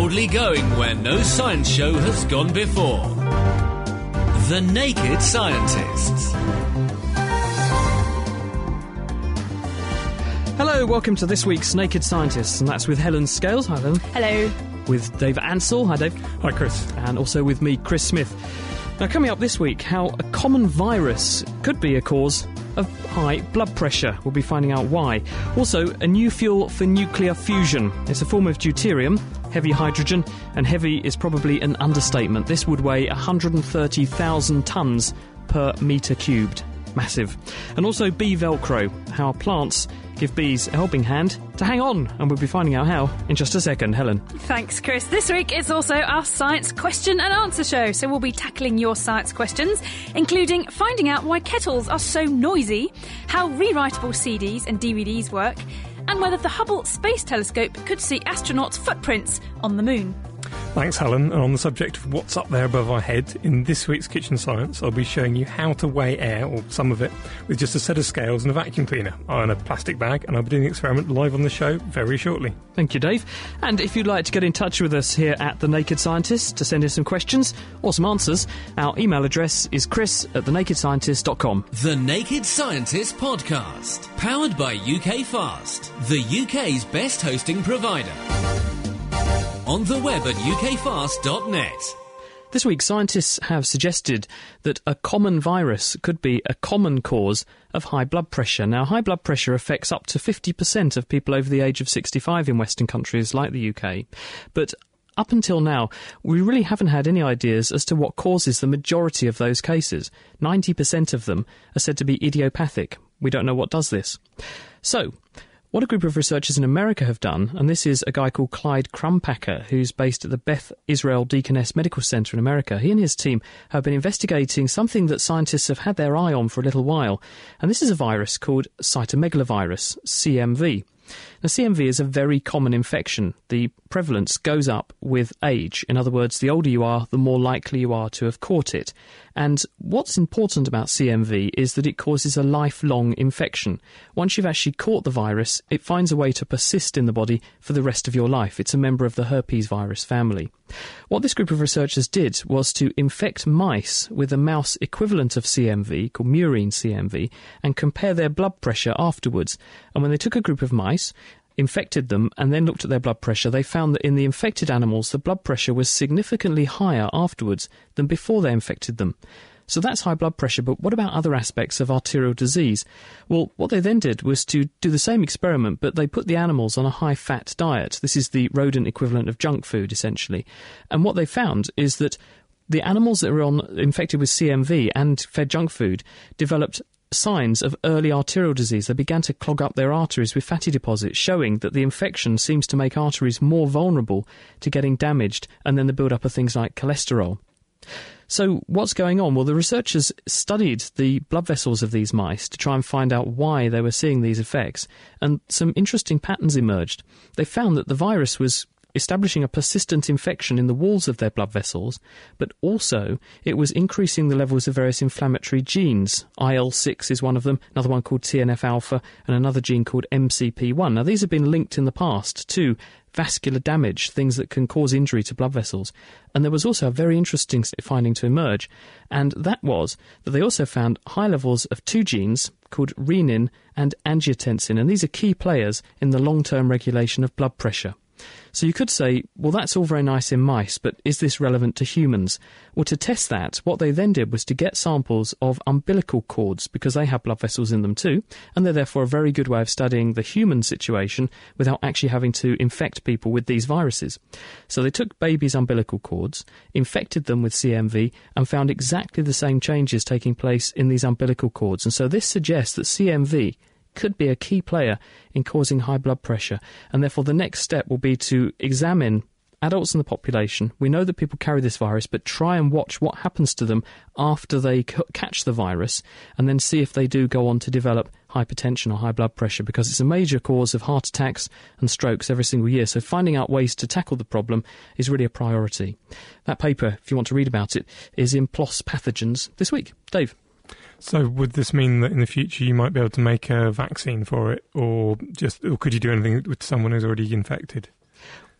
Boldly going where no science show has gone before. The Naked Scientists. Hello, welcome to this week's Naked Scientists, and that's with Helen Scales. Hi, Helen. Hello. With Dave Ansell. Hi, Dave. Hi, Chris. And also with me, Chris Smith. Now, coming up this week, how a common virus could be a cause of high blood pressure. We'll be finding out why. Also, a new fuel for nuclear fusion. It's a form of deuterium, heavy hydrogen, and heavy is probably an understatement. This would weigh 130,000 tonnes per metre cubed. Massive. And also bee velcro, how plants give bees a helping hand to hang on. And we'll be finding out how in just a second. Helen. Thanks, Chris. This week is also our science question and answer show, so we'll be tackling your science questions, including finding out why kettles are so noisy, how rewritable CDs and DVDs work, and whether the Hubble Space Telescope could see astronauts' footprints on the moon. Thanks, Helen. And on the subject of what's up there above our head, in this week's Kitchen Science, I'll be showing you how to weigh air, or some of it, with just a set of scales and a vacuum cleaner on a plastic bag, and I'll be doing the experiment live on the show very shortly. Thank you, Dave. And if you'd like to get in touch with us here at The Naked Scientist to send in some questions or some answers, our email address is chris at thenakedscientist.com. The Naked Scientist Podcast. Powered by UK Fast, the UK's best hosting provider. On the web at ukfast.net. This week, scientists have suggested that a common virus could be a common cause of high blood pressure. Now, high blood pressure affects up to 50% of people over the age of 65 in Western countries like the UK. But up until now, we really haven't had any ideas as to what causes the majority of those cases. 90% of them are said to be idiopathic. We don't know what does this. So, what a group of researchers in America have done, and this is a guy called Clyde Crumpacker, who's based at the Beth Israel Deaconess Medical Center in America. He and his team have been investigating something that scientists have had their eye on for a little while, and this is a virus called cytomegalovirus, CMV. Now, CMV is a very common infection. The prevalence goes up with age. In other words, the older you are, the more likely you are to have caught it. And what's important about CMV is that it causes a lifelong infection. Once you've actually caught the virus, it finds a way to persist in the body for the rest of your life. It's a member of the herpes virus family. What this group of researchers did was to infect mice with a mouse equivalent of CMV, called murine CMV, and compare their blood pressure afterwards. And when they took a group of mice, infected them and then looked at their blood pressure, they found that in the infected animals, the blood pressure was significantly higher afterwards than before they infected them. So that's high blood pressure, but what about other aspects of arterial disease? Well, what they then did was to do the same experiment, but they put the animals on a high fat diet. This is the rodent equivalent of junk food, essentially. And what they found is that the animals that were on, infected with CMV and fed junk food developed signs of early arterial disease. They began to clog up their arteries with fatty deposits, showing that the infection seems to make arteries more vulnerable to getting damaged and then the build up of things like cholesterol. So, what's going on? Well, the researchers studied the blood vessels of these mice to try and find out why they were seeing these effects, and some interesting patterns emerged. They found that the virus was establishing a persistent infection in the walls of their blood vessels, but also it was increasing the levels of various inflammatory genes. IL 6 is one of them, another one called TNF alpha, and another gene called MCP1. Now, these have been linked in the past to vascular damage, things that can cause injury to blood vessels. And there was also a very interesting finding to emerge, and that was that they also found high levels of two genes called renin and angiotensin, and these are key players in the long term regulation of blood pressure. So you could say, well, that's all very nice in mice, but is this relevant to humans? Well, to test that, what they then did was to get samples of umbilical cords, because they have blood vessels in them too, and they're therefore a very good way of studying the human situation without actually having to infect people with these viruses. So they took babies' umbilical cords, infected them with CMV, and found exactly the same changes taking place in these umbilical cords. And so this suggests that CMV could be a key player in causing high blood pressure. And therefore, the next step will be to examine adults in the population. We know that people carry this virus, but try and watch what happens to them after they c- catch the virus and then see if they do go on to develop hypertension or high blood pressure because it's a major cause of heart attacks and strokes every single year. So finding out ways to tackle the problem is really a priority. That paper, if you want to read about it, is in PLOS Pathogens this week. Dave. So, would this mean that in the future you might be able to make a vaccine for it, or just, or could you do anything with someone who's already infected?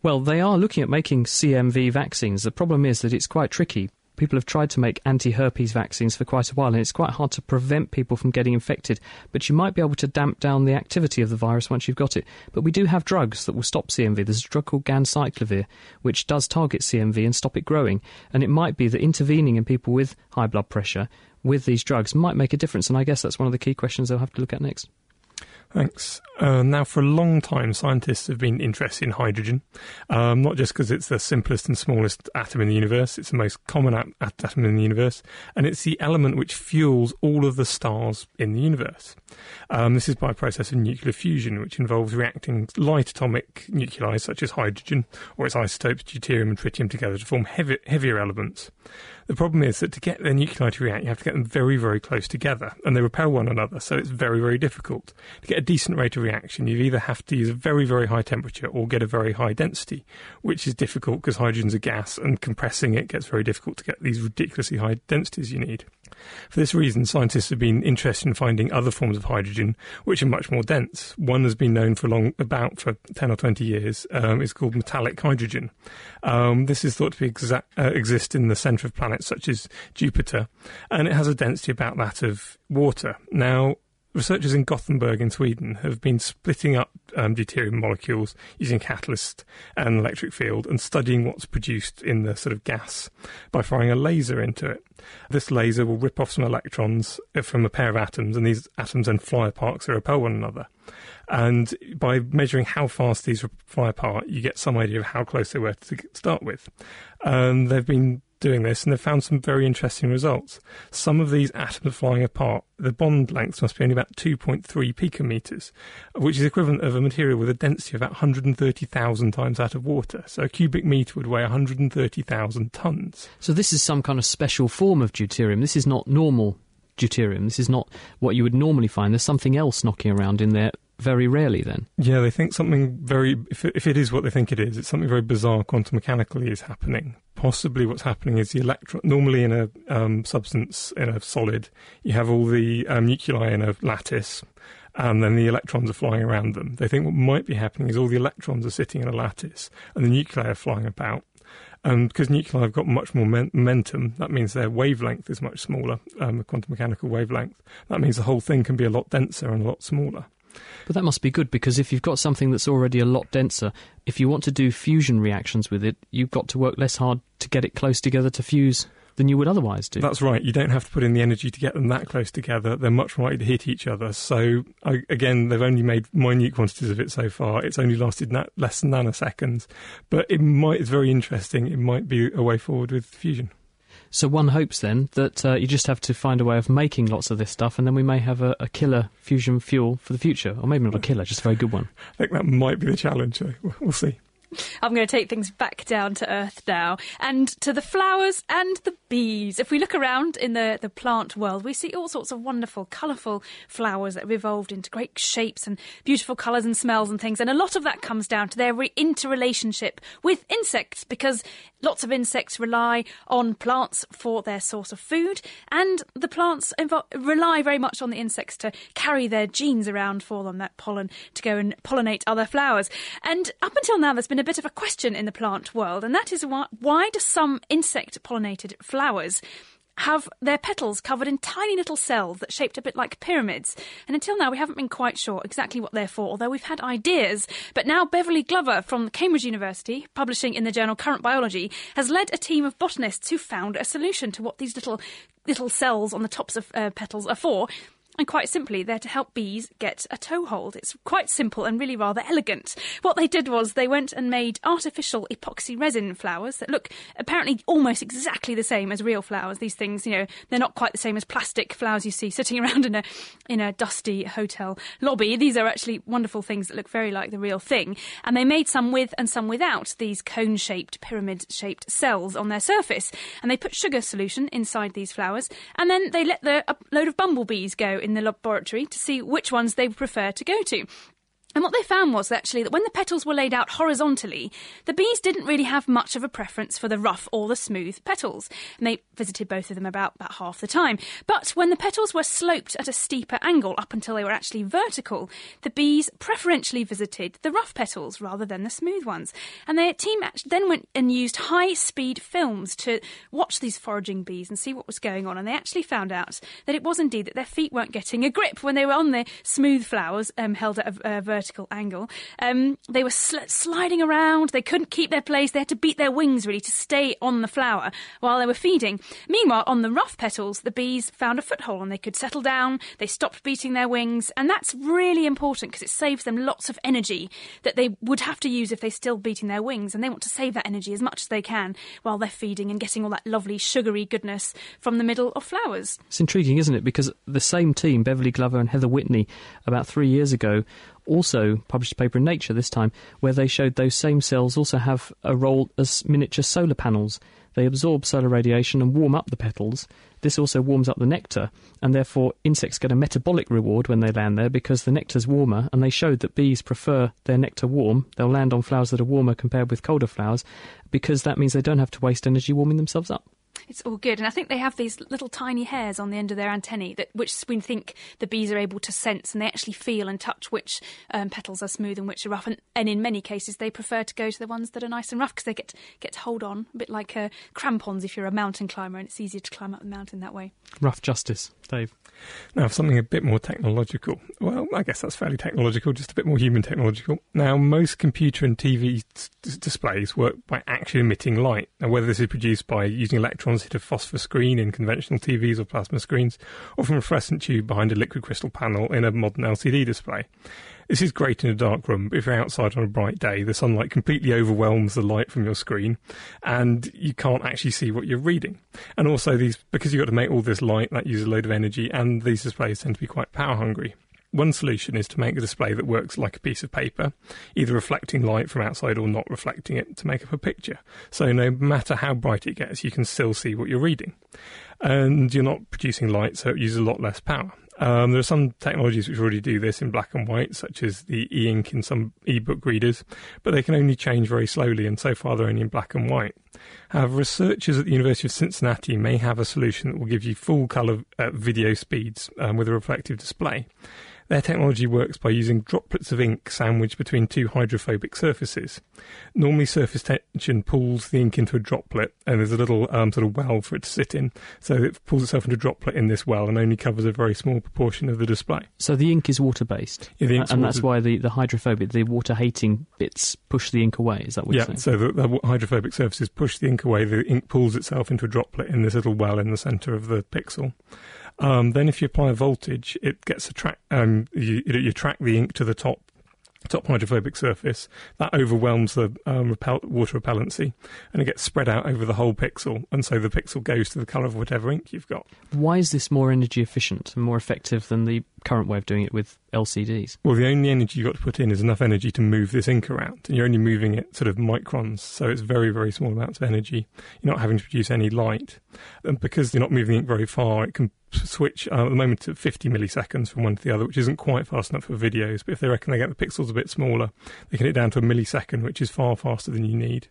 Well, they are looking at making CMV vaccines. The problem is that it's quite tricky. People have tried to make anti herpes vaccines for quite a while, and it's quite hard to prevent people from getting infected. But you might be able to damp down the activity of the virus once you've got it. But we do have drugs that will stop CMV. There's a drug called ganciclovir, which does target CMV and stop it growing. And it might be that intervening in people with high blood pressure with these drugs might make a difference. And I guess that's one of the key questions they'll have to look at next. Thanks. Uh, now, for a long time, scientists have been interested in hydrogen, um, not just because it's the simplest and smallest atom in the universe, it's the most common at- atom in the universe, and it's the element which fuels all of the stars in the universe. Um, this is by a process of nuclear fusion, which involves reacting light atomic nuclei such as hydrogen or its isotopes deuterium and tritium together to form heavy, heavier elements. The problem is that to get their nuclei to react, you have to get them very, very close together, and they repel one another, so it's very, very difficult. To get a decent rate of reaction, you either have to use a very, very high temperature or get a very high density, which is difficult because hydrogen's a gas, and compressing it gets very difficult to get these ridiculously high densities you need. For this reason, scientists have been interested in finding other forms of hydrogen which are much more dense. One has been known for long, about for 10 or 20 years. Um, it's called metallic hydrogen. Um, this is thought to exa- uh, exist in the centre of planets such as Jupiter, and it has a density about that of water. Now, researchers in Gothenburg in Sweden have been splitting up um, deuterium molecules using catalyst and electric field and studying what's produced in the sort of gas by firing a laser into it. This laser will rip off some electrons from a pair of atoms, and these atoms then fly apart they repel one another. And by measuring how fast these fly apart, you get some idea of how close they were to start with. And they've been doing this and they've found some very interesting results. Some of these atoms are flying apart, the bond lengths must be only about 2.3 picometers, which is equivalent of a material with a density of about 130,000 times that of water. So a cubic meter would weigh 130,000 tons. So this is some kind of special form of deuterium. This is not normal deuterium. This is not what you would normally find. There's something else knocking around in there very rarely then. Yeah, they think something very, if it, if it is what they think it is, it's something very bizarre quantum mechanically is happening. Possibly what's happening is the electron, normally in a um, substance, in a solid, you have all the um, nuclei in a lattice, and then the electrons are flying around them. They think what might be happening is all the electrons are sitting in a lattice, and the nuclei are flying about. And because nuclei have got much more momentum, that means their wavelength is much smaller, um, quantum mechanical wavelength. That means the whole thing can be a lot denser and a lot smaller. But that must be good because if you've got something that's already a lot denser, if you want to do fusion reactions with it, you've got to work less hard to get it close together to fuse than you would otherwise do. That's right. You don't have to put in the energy to get them that close together. They're much more likely to hit each other. So, again, they've only made minute quantities of it so far. It's only lasted na- less than nanoseconds. But it might, it's very interesting. It might be a way forward with fusion. So one hopes then that uh, you just have to find a way of making lots of this stuff, and then we may have a, a, killer fusion fuel for the future, or maybe not a killer, just a very good one. I think that might be the challenge. We'll see. I'm going to take things back down to earth now and to the flowers and the bees. If we look around in the, the plant world, we see all sorts of wonderful, colourful flowers that have evolved into great shapes and beautiful colours and smells and things. And a lot of that comes down to their re- interrelationship with insects because lots of insects rely on plants for their source of food and the plants invo- rely very much on the insects to carry their genes around for them, that pollen, to go and pollinate other flowers. And up until now, there's been a bit of a question in the plant world, and that is why, why do some insect pollinated flowers have their petals covered in tiny little cells that shaped a bit like pyramids. And until now, we haven't been quite sure exactly what they're for, although we've had ideas. But now, Beverley Glover from Cambridge University, publishing in the journal Current Biology, has led a team of botanists who found a solution to what these little little cells on the tops of uh, petals are for. And quite simply, they're to help bees get a toehold. It's quite simple and really rather elegant. What they did was they went and made artificial epoxy resin flowers that look apparently almost exactly the same as real flowers. These things, you know, they're not quite the same as plastic flowers you see sitting around in a in a dusty hotel lobby. These are actually wonderful things that look very like the real thing. And they made some with and some without these cone-shaped, pyramid-shaped cells on their surface. And they put sugar solution inside these flowers, and then they let the a load of bumblebees go in the laboratory to see which ones they prefer to go to. And what they found was actually that when the petals were laid out horizontally, the bees didn't really have much of a preference for the rough or the smooth petals. And they visited both of them about, about half the time. But when the petals were sloped at a steeper angle up until they were actually vertical, the bees preferentially visited the rough petals rather than the smooth ones. And their team then went and used high speed films to watch these foraging bees and see what was going on. And they actually found out that it was indeed that their feet weren't getting a grip when they were on the smooth flowers um, held at a, a vertical angle. Um, they were sl- sliding around. They couldn't keep their place. They had to beat their wings really to stay on the flower while they were feeding. Meanwhile, on the rough petals, the bees found a foothold and they could settle down. They stopped beating their wings, and that's really important because it saves them lots of energy that they would have to use if they're still beating their wings. And they want to save that energy as much as they can while they're feeding and getting all that lovely sugary goodness from the middle of flowers. It's intriguing, isn't it? Because the same team, Beverley Glover and Heather Whitney, about three years ago, also published a paper in Nature this time where they showed those same cells also have a role as miniature solar panels. They absorb solar radiation and warm up the petals. This also warms up the nectar, and therefore insects get a metabolic reward when they land there because the nectar's warmer. And they showed that bees prefer their nectar warm. They'll land on flowers that are warmer compared with colder flowers because that means they don't have to waste energy warming themselves up. It's all good, and I think they have these little tiny hairs on the end of their antennae that which we think the bees are able to sense, and they actually feel and touch which um, petals are smooth and which are rough. And, and, in many cases, they prefer to go to the ones that are nice and rough because they get get to hold on a bit like uh, crampons if you're a mountain climber, and it's easier to climb up the mountain that way. Rough justice, Dave. Now, for something a bit more technological. Well, I guess that's fairly technological, just a bit more human technological. Now, most computer and TV s- displays work by actually emitting light. Now, whether this is produced by using electrons hit a phosphor screen in conventional TVs or plasma screens, or from a fluorescent tube behind a liquid crystal panel in a modern LCD display. This is great in a dark room, but if you're outside on a bright day, the sunlight completely overwhelms the light from your screen, and you can't actually see what you're reading. And also, these because you've got to make all this light, that uses a load of energy, and these displays tend to be quite power hungry. One solution is to make a display that works like a piece of paper, either reflecting light from outside or not reflecting it to make up a picture. So no matter how bright it gets, you can still see what you're reading. And you're not producing light, so it uses a lot less power. Um, there are some technologies which already do this in black and white, such as the e ink in some e-book readers, but they can only change very slowly, and so far they're only in black and white. However, researchers at the University of Cincinnati may have a solution that will give you full colour uh, video speeds um, with a reflective display. Their technology works by using droplets of ink sandwiched between two hydrophobic surfaces. Normally, surface tension pulls the ink into a droplet, and there's a little um, sort of well for it to sit in. So it pulls itself into a droplet in this well and only covers a very small proportion of the display. So the ink is water based, Yeah, and water- that's why the, the hydrophobic, the water hating bits push the ink away. Is that what Yeah, you're saying? so the, the hydrophobic surfaces push the ink away. The ink pulls itself into a droplet in this little well in the centre of the pixel. Um, then, if you apply a voltage, it gets attract. Um, you, you attract the ink to the top top hydrophobic surface. That overwhelms the um, repel, water repellency, and it gets spread out over the whole pixel. And so the pixel goes to the colour of whatever ink you've got. Why is this more energy efficient and more effective than the current way of doing it with LCDs? Well, the only energy you've got to put in is enough energy to move this ink around, and you're only moving it sort of microns, so it's very, very small amounts of energy. You're not having to produce any light, and because you're not moving the ink very far, it can switch uh, at the moment at 50 milliseconds from one to the other, which isn't quite fast enough for videos. But if they reckon they get the pixels a bit smaller, they can get it down to a millisecond, which is far faster than you need.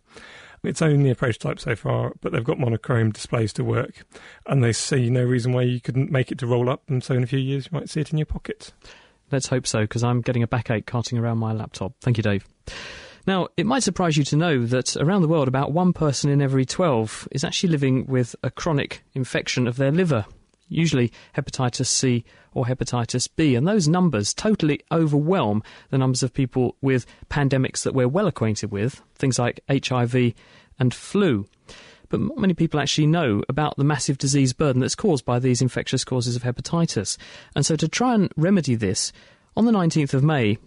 It's only a prototype so far, but they've got monochrome displays to work, and they see no reason why you couldn't make it to roll up, and so in a few years you might see it in your pocket. Let's hope so, because I'm getting a backache carting around my laptop. Thank you, Dave. Now, it might surprise you to know that around the world, about one person in every 12 is actually living with a chronic infection of their liver, usually hepatitis C or hepatitis B. And those numbers totally overwhelm the numbers of people with pandemics that we're well acquainted with, things like HIV and flu. but not many people actually know about the massive disease burden that's caused by these infectious causes of hepatitis. And so, to try and remedy this, on the 19th of May,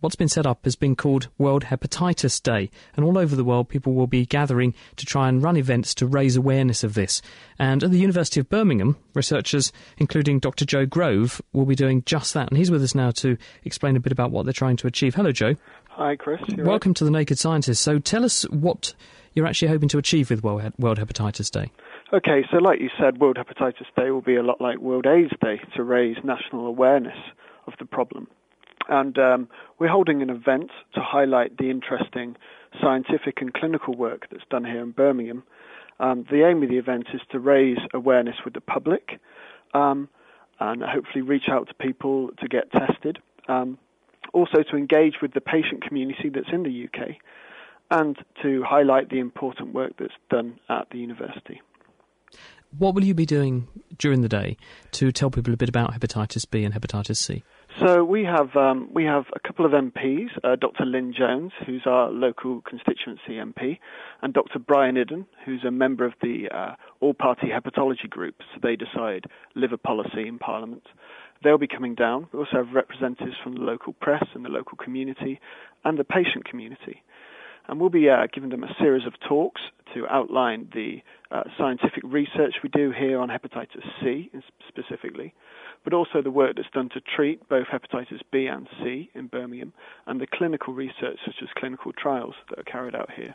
what's been set up has been called World Hepatitis Day. And all over the world, people will be gathering to try and run events to raise awareness of this. And at the University of Birmingham, researchers, including Dr. Joe Grove, will be doing just that. And he's with us now to explain a bit about what they're trying to achieve. Hello, Joe. Hi, Chris. Welcome to the Naked Scientist. So tell us what you're actually hoping to achieve with World World Hepatitis Day. Okay, so like you said, World Hepatitis Day will be a lot like World AIDS Day to raise national awareness of the problem. And um, we're holding an event to highlight the interesting scientific and clinical work that's done here in Birmingham. Um, the aim of the event is to raise awareness with the public um, and hopefully reach out to people to get tested. Um, also to engage with the patient community that's in the UK and to highlight the important work that's done at the university. What will you be doing during the day to tell people a bit about hepatitis B and hepatitis C? So we have um, we have a couple of MPs, uh, Dr. Lynne Jones, who's our local constituency MP, and Dr. Brian Iddon, who's a member of the uh, all-party hepatology group. So they decide liver policy in Parliament. They'll be coming down. We also have representatives from the local press and the local community and the patient community. And we'll be uh, giving them a series of talks to outline the uh, scientific research we do here on hepatitis C specifically, but also the work that's done to treat both hepatitis B and C in Birmingham, and the clinical research such as clinical trials that are carried out here.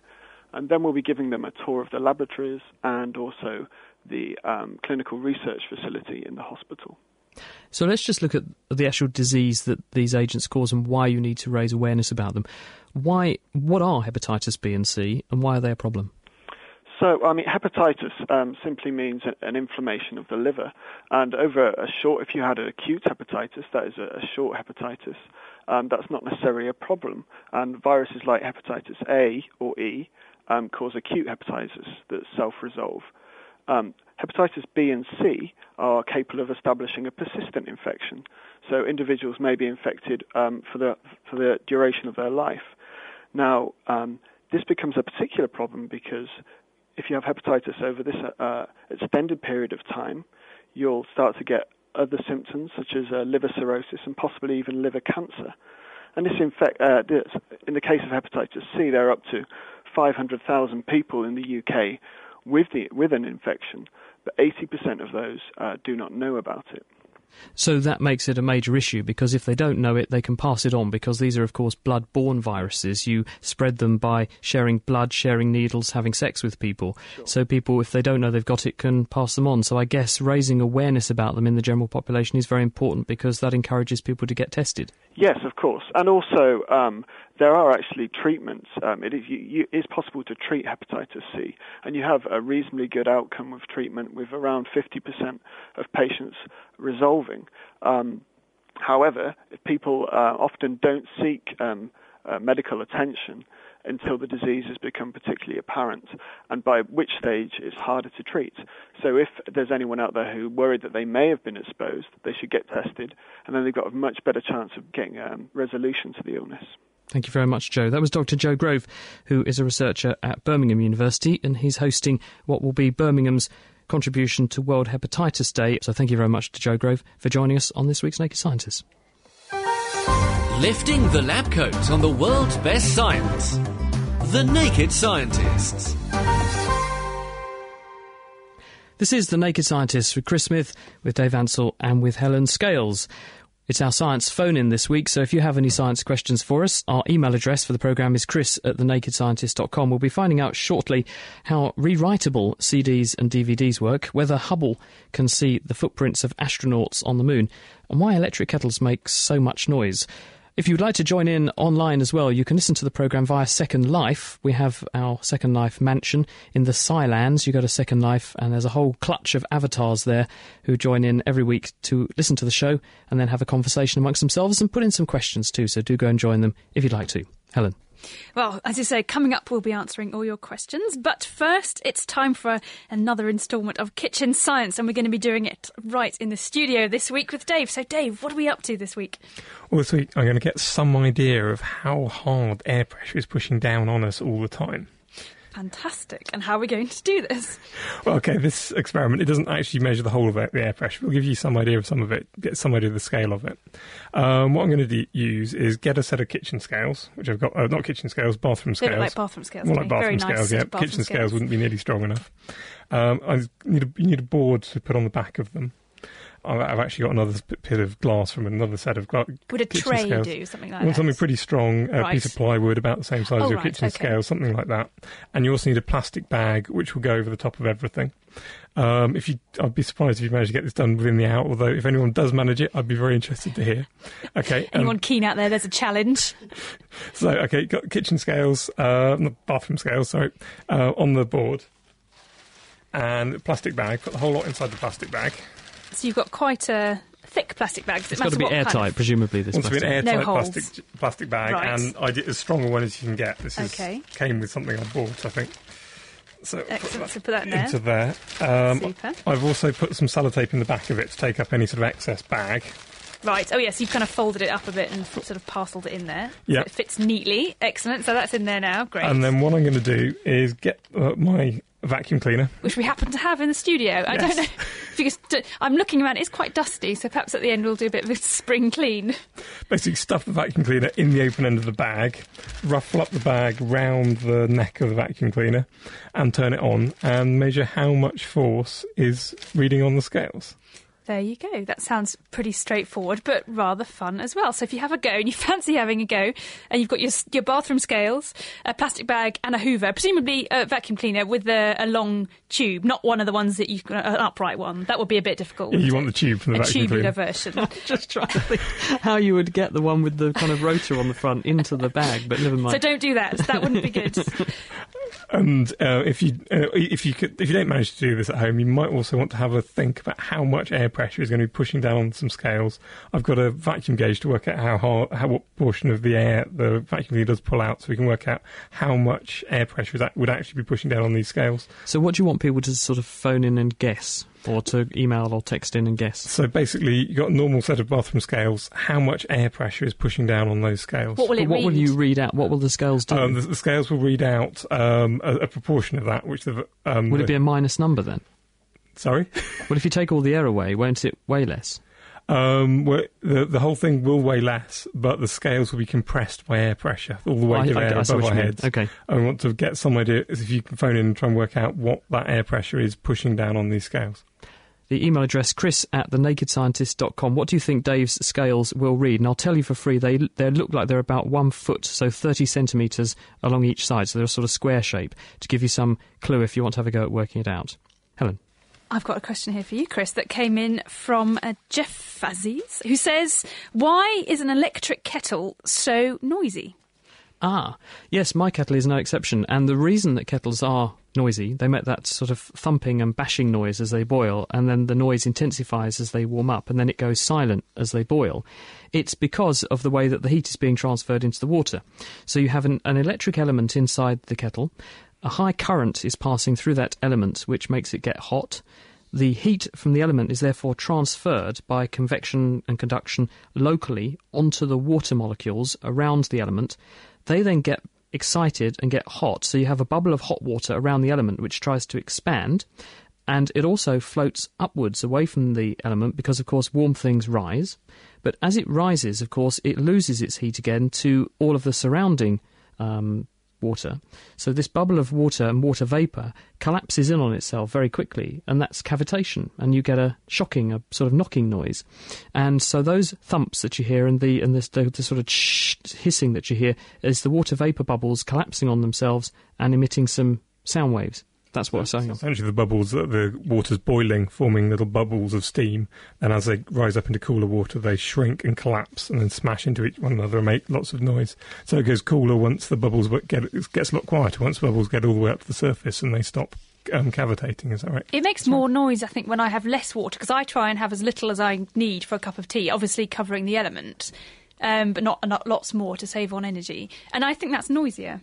And then we'll be giving them a tour of the laboratories and also the um, clinical research facility in the hospital. So let's just look at the actual disease that these agents cause and why you need to raise awareness about them. Why? What are hepatitis B and C, and why are they a problem? So, I mean, hepatitis um, simply means an inflammation of the liver, and over a short, if you had an acute hepatitis, that is a, short hepatitis, um, that's not necessarily a problem. And viruses like hepatitis A or E um, cause acute hepatitis that self-resolve. Um, hepatitis B and C are capable of establishing a persistent infection. So individuals may be infected um, for the for the duration of their life. Now, um, this becomes a particular problem because if you have hepatitis over this uh, extended period of time, you'll start to get other symptoms such as uh, liver cirrhosis and possibly even liver cancer. And this, infect, uh, this, in the case of hepatitis C, there are up to 500,000 people in the UK with, the, with an infection, but 80% of those uh, do not know about it. So that makes it a major issue because if they don't know it, they can pass it on because these are, of course, blood borne viruses. You spread them by sharing blood, sharing needles, having sex with people. Sure. So people, if they don't know they've got it, can pass them on. So I guess raising awareness about them in the general population is very important because that encourages people to get tested. Yes, of course. And also, um, there are actually treatments. Um, it is you, you, it's possible to treat hepatitis C, and you have a reasonably good outcome with treatment, with around 50% of patients resolving. Um, however, people uh, often don't seek um, uh, medical attention until the disease has become particularly apparent, and by which stage it's harder to treat. So if there's anyone out there who worried that they may have been exposed, they should get tested, and then they've got a much better chance of getting um, resolution to the illness. Thank you very much, Joe. That was Dr. Joe Grove, who is a researcher at Birmingham University, and he's hosting what will be Birmingham's contribution to World Hepatitis Day. So thank you very much to Joe Grove for joining us on this week's Naked Scientists. Lifting the lab coat on the world's best science. The Naked Scientists. This is The Naked Scientists with Chris Smith, with Dave Ansell, and with Helen Scales. It's our science phone in this week, so if you have any science questions for us, our email address for the programme is chris at thenakedscientist.com. We'll be finding out shortly how rewritable CDs and DVDs work, whether Hubble can see the footprints of astronauts on the moon, and why electric kettles make so much noise. If you'd like to join in online as well, you can listen to the programme via Second Life. We have our Second Life mansion in the Scilands. You go to Second Life, and there's a whole clutch of avatars there who join in every week to listen to the show and then have a conversation amongst themselves and put in some questions too. So do go and join them if you'd like to. Helen. Well, as you say, coming up, we'll be answering all your questions. But first, it's time for another instalment of Kitchen Science, and we're going to be doing it right in the studio this week with Dave. So, Dave, what are we up to this week? Well, this week I'm going to get some idea of how hard air pressure is pushing down on us all the time. Fantastic. And how are we going to do this? Well, okay, this experiment, it doesn't actually measure the whole of it, the air pressure. We'll give you some idea of some of it, get some idea of the scale of it. Um, what I'm going to do, use is get a set of kitchen scales, which I've got, uh, not kitchen scales, bathroom They scales. look like bathroom scales. More like bathroom nice scales, yeah. bathroom Kitchen scales wouldn't be nearly strong enough. Um, I need a, you need a board to put on the back of them. I've actually got another bit of glass from another set of gla- Would a tray scales. do something like want that? something pretty strong, a Right. piece of plywood about the same size Oh, as your right, kitchen okay. scale, something like that. And you also need a plastic bag which will go over the top of everything. Um, if you, I'd be surprised if you manage to get this done within the hour. Although if anyone does manage it, I'd be very interested to hear. Okay, um, Anyone keen out there? There's a challenge. so okay, got kitchen scales, uh, bathroom scales, sorry, uh, on the board, and plastic bag. Put the whole lot inside the plastic bag. So you've got quite a thick plastic bag. 'cause It It's got to be airtight, Kind of... presumably. This Wants to be an plastic. No airtight holes. plastic plastic bag, Right. and I did as strong a one as you can get. This is, Okay. came with something I bought, I think. So Excellent. that So put that in there. into there. Um, Super. I've also put some sellotape in the back of it to take up any sort of excess bag. Right. Oh, yes. You've kind of folded it up a bit and sort of parcelled it in there. So Yeah. it fits neatly. Excellent. So that's in there now. Great. And then what I'm going to do is get uh, my vacuum cleaner. Which we happen to have in the studio. I don't know if you could. I'm looking around. It's quite dusty. So perhaps at the end we'll do a bit of a spring clean. Basically, stuff the vacuum cleaner in the open end of the bag, ruffle up the bag round the neck of the vacuum cleaner, and turn it on and measure how much force is reading on the scales. There you go. That sounds pretty straightforward, but rather fun as well. So if you have a go and you fancy having a go, and you've got your your bathroom scales, a plastic bag, and a Hoover, presumably a vacuum cleaner with a, a long tube, not one of the ones that you an upright one. That would be a bit difficult. Yeah, you wouldn't want it? the tube from the a vacuum tubular cleaner. version. Just trying to think how you would get the one with the kind of rotor on the front into the bag, but never mind. so don't do that. That wouldn't be good. And uh, if you uh, if you could, if you don't manage to do this at home, you might also want to have a think about how much air pressure is going to be pushing down on some scales. I've got a vacuum gauge to work out how hard, how what portion of the air the vacuum cleaner does pull out, so we can work out how much air pressure is that would actually be pushing down on these scales. So, what do you want people to sort of phone in and guess, or to email or text in and guess? So basically, you've got a normal set of bathroom scales. How much air pressure is pushing down on those scales? What will But it what read? will you read out? What will the scales do? um, the, the scales will read out um, a, a proportion of that, which the um, Would it be a minus number then? Sorry. Well, if you take all the air away, won't it weigh less? Um, the the whole thing will weigh less, but the scales will be compressed by air pressure, all the weight I- of I- air I see above our heads. Okay. I want to get some idea if you can phone in and try and work out what that air pressure is pushing down on these scales. The email address chris at thenakedscientist.com. What do you think Dave's scales will read? And I'll tell you for free, they they look like they're about one foot, so 30 centimetres along each side, so they're a sort of square shape, to give you some clue if you want to have a go at working it out. Helen. I've got a question here for you, Chris, that came in from uh, Jeff Fazzies, who says, "Why is an electric kettle so noisy?" Ah, yes, my kettle is no exception. And the reason that kettles are noisy, they make that sort of thumping and bashing noise as they boil, and then the noise intensifies as they warm up, and then it goes silent as they boil. It's because of the way that the heat is being transferred into the water. So you have an, an electric element inside the kettle, a high current is passing through that element, which makes it get hot. The heat from the element is therefore transferred by convection and conduction locally onto the water molecules around the element. They then get excited and get hot, so you have a bubble of hot water around the element which tries to expand, and it also floats upwards away from the element because, of course, warm things rise. But as it rises, of course, it loses its heat again to all of the surrounding um, water. So this bubble of water and water vapour collapses in on itself very quickly, and that's cavitation, and you get a shocking, a sort of knocking noise. And so those thumps that you hear and the and this, the, the sort of hissing that you hear is the water vapour bubbles collapsing on themselves and emitting some sound waves. That's what I'm saying. Essentially, the bubbles, that the water's boiling, forming little bubbles of steam, and as they rise up into cooler water, they shrink and collapse and then smash into each one another and make lots of noise. So it goes cooler once the bubbles get it gets a lot quieter once the bubbles get all the way up to the surface and they stop um, cavitating. Is that right? It makes more noise, I think, when I have less water because I try and have as little as I need for a cup of tea, obviously covering the element, um, but not, not lots more to save on energy. And I think that's noisier.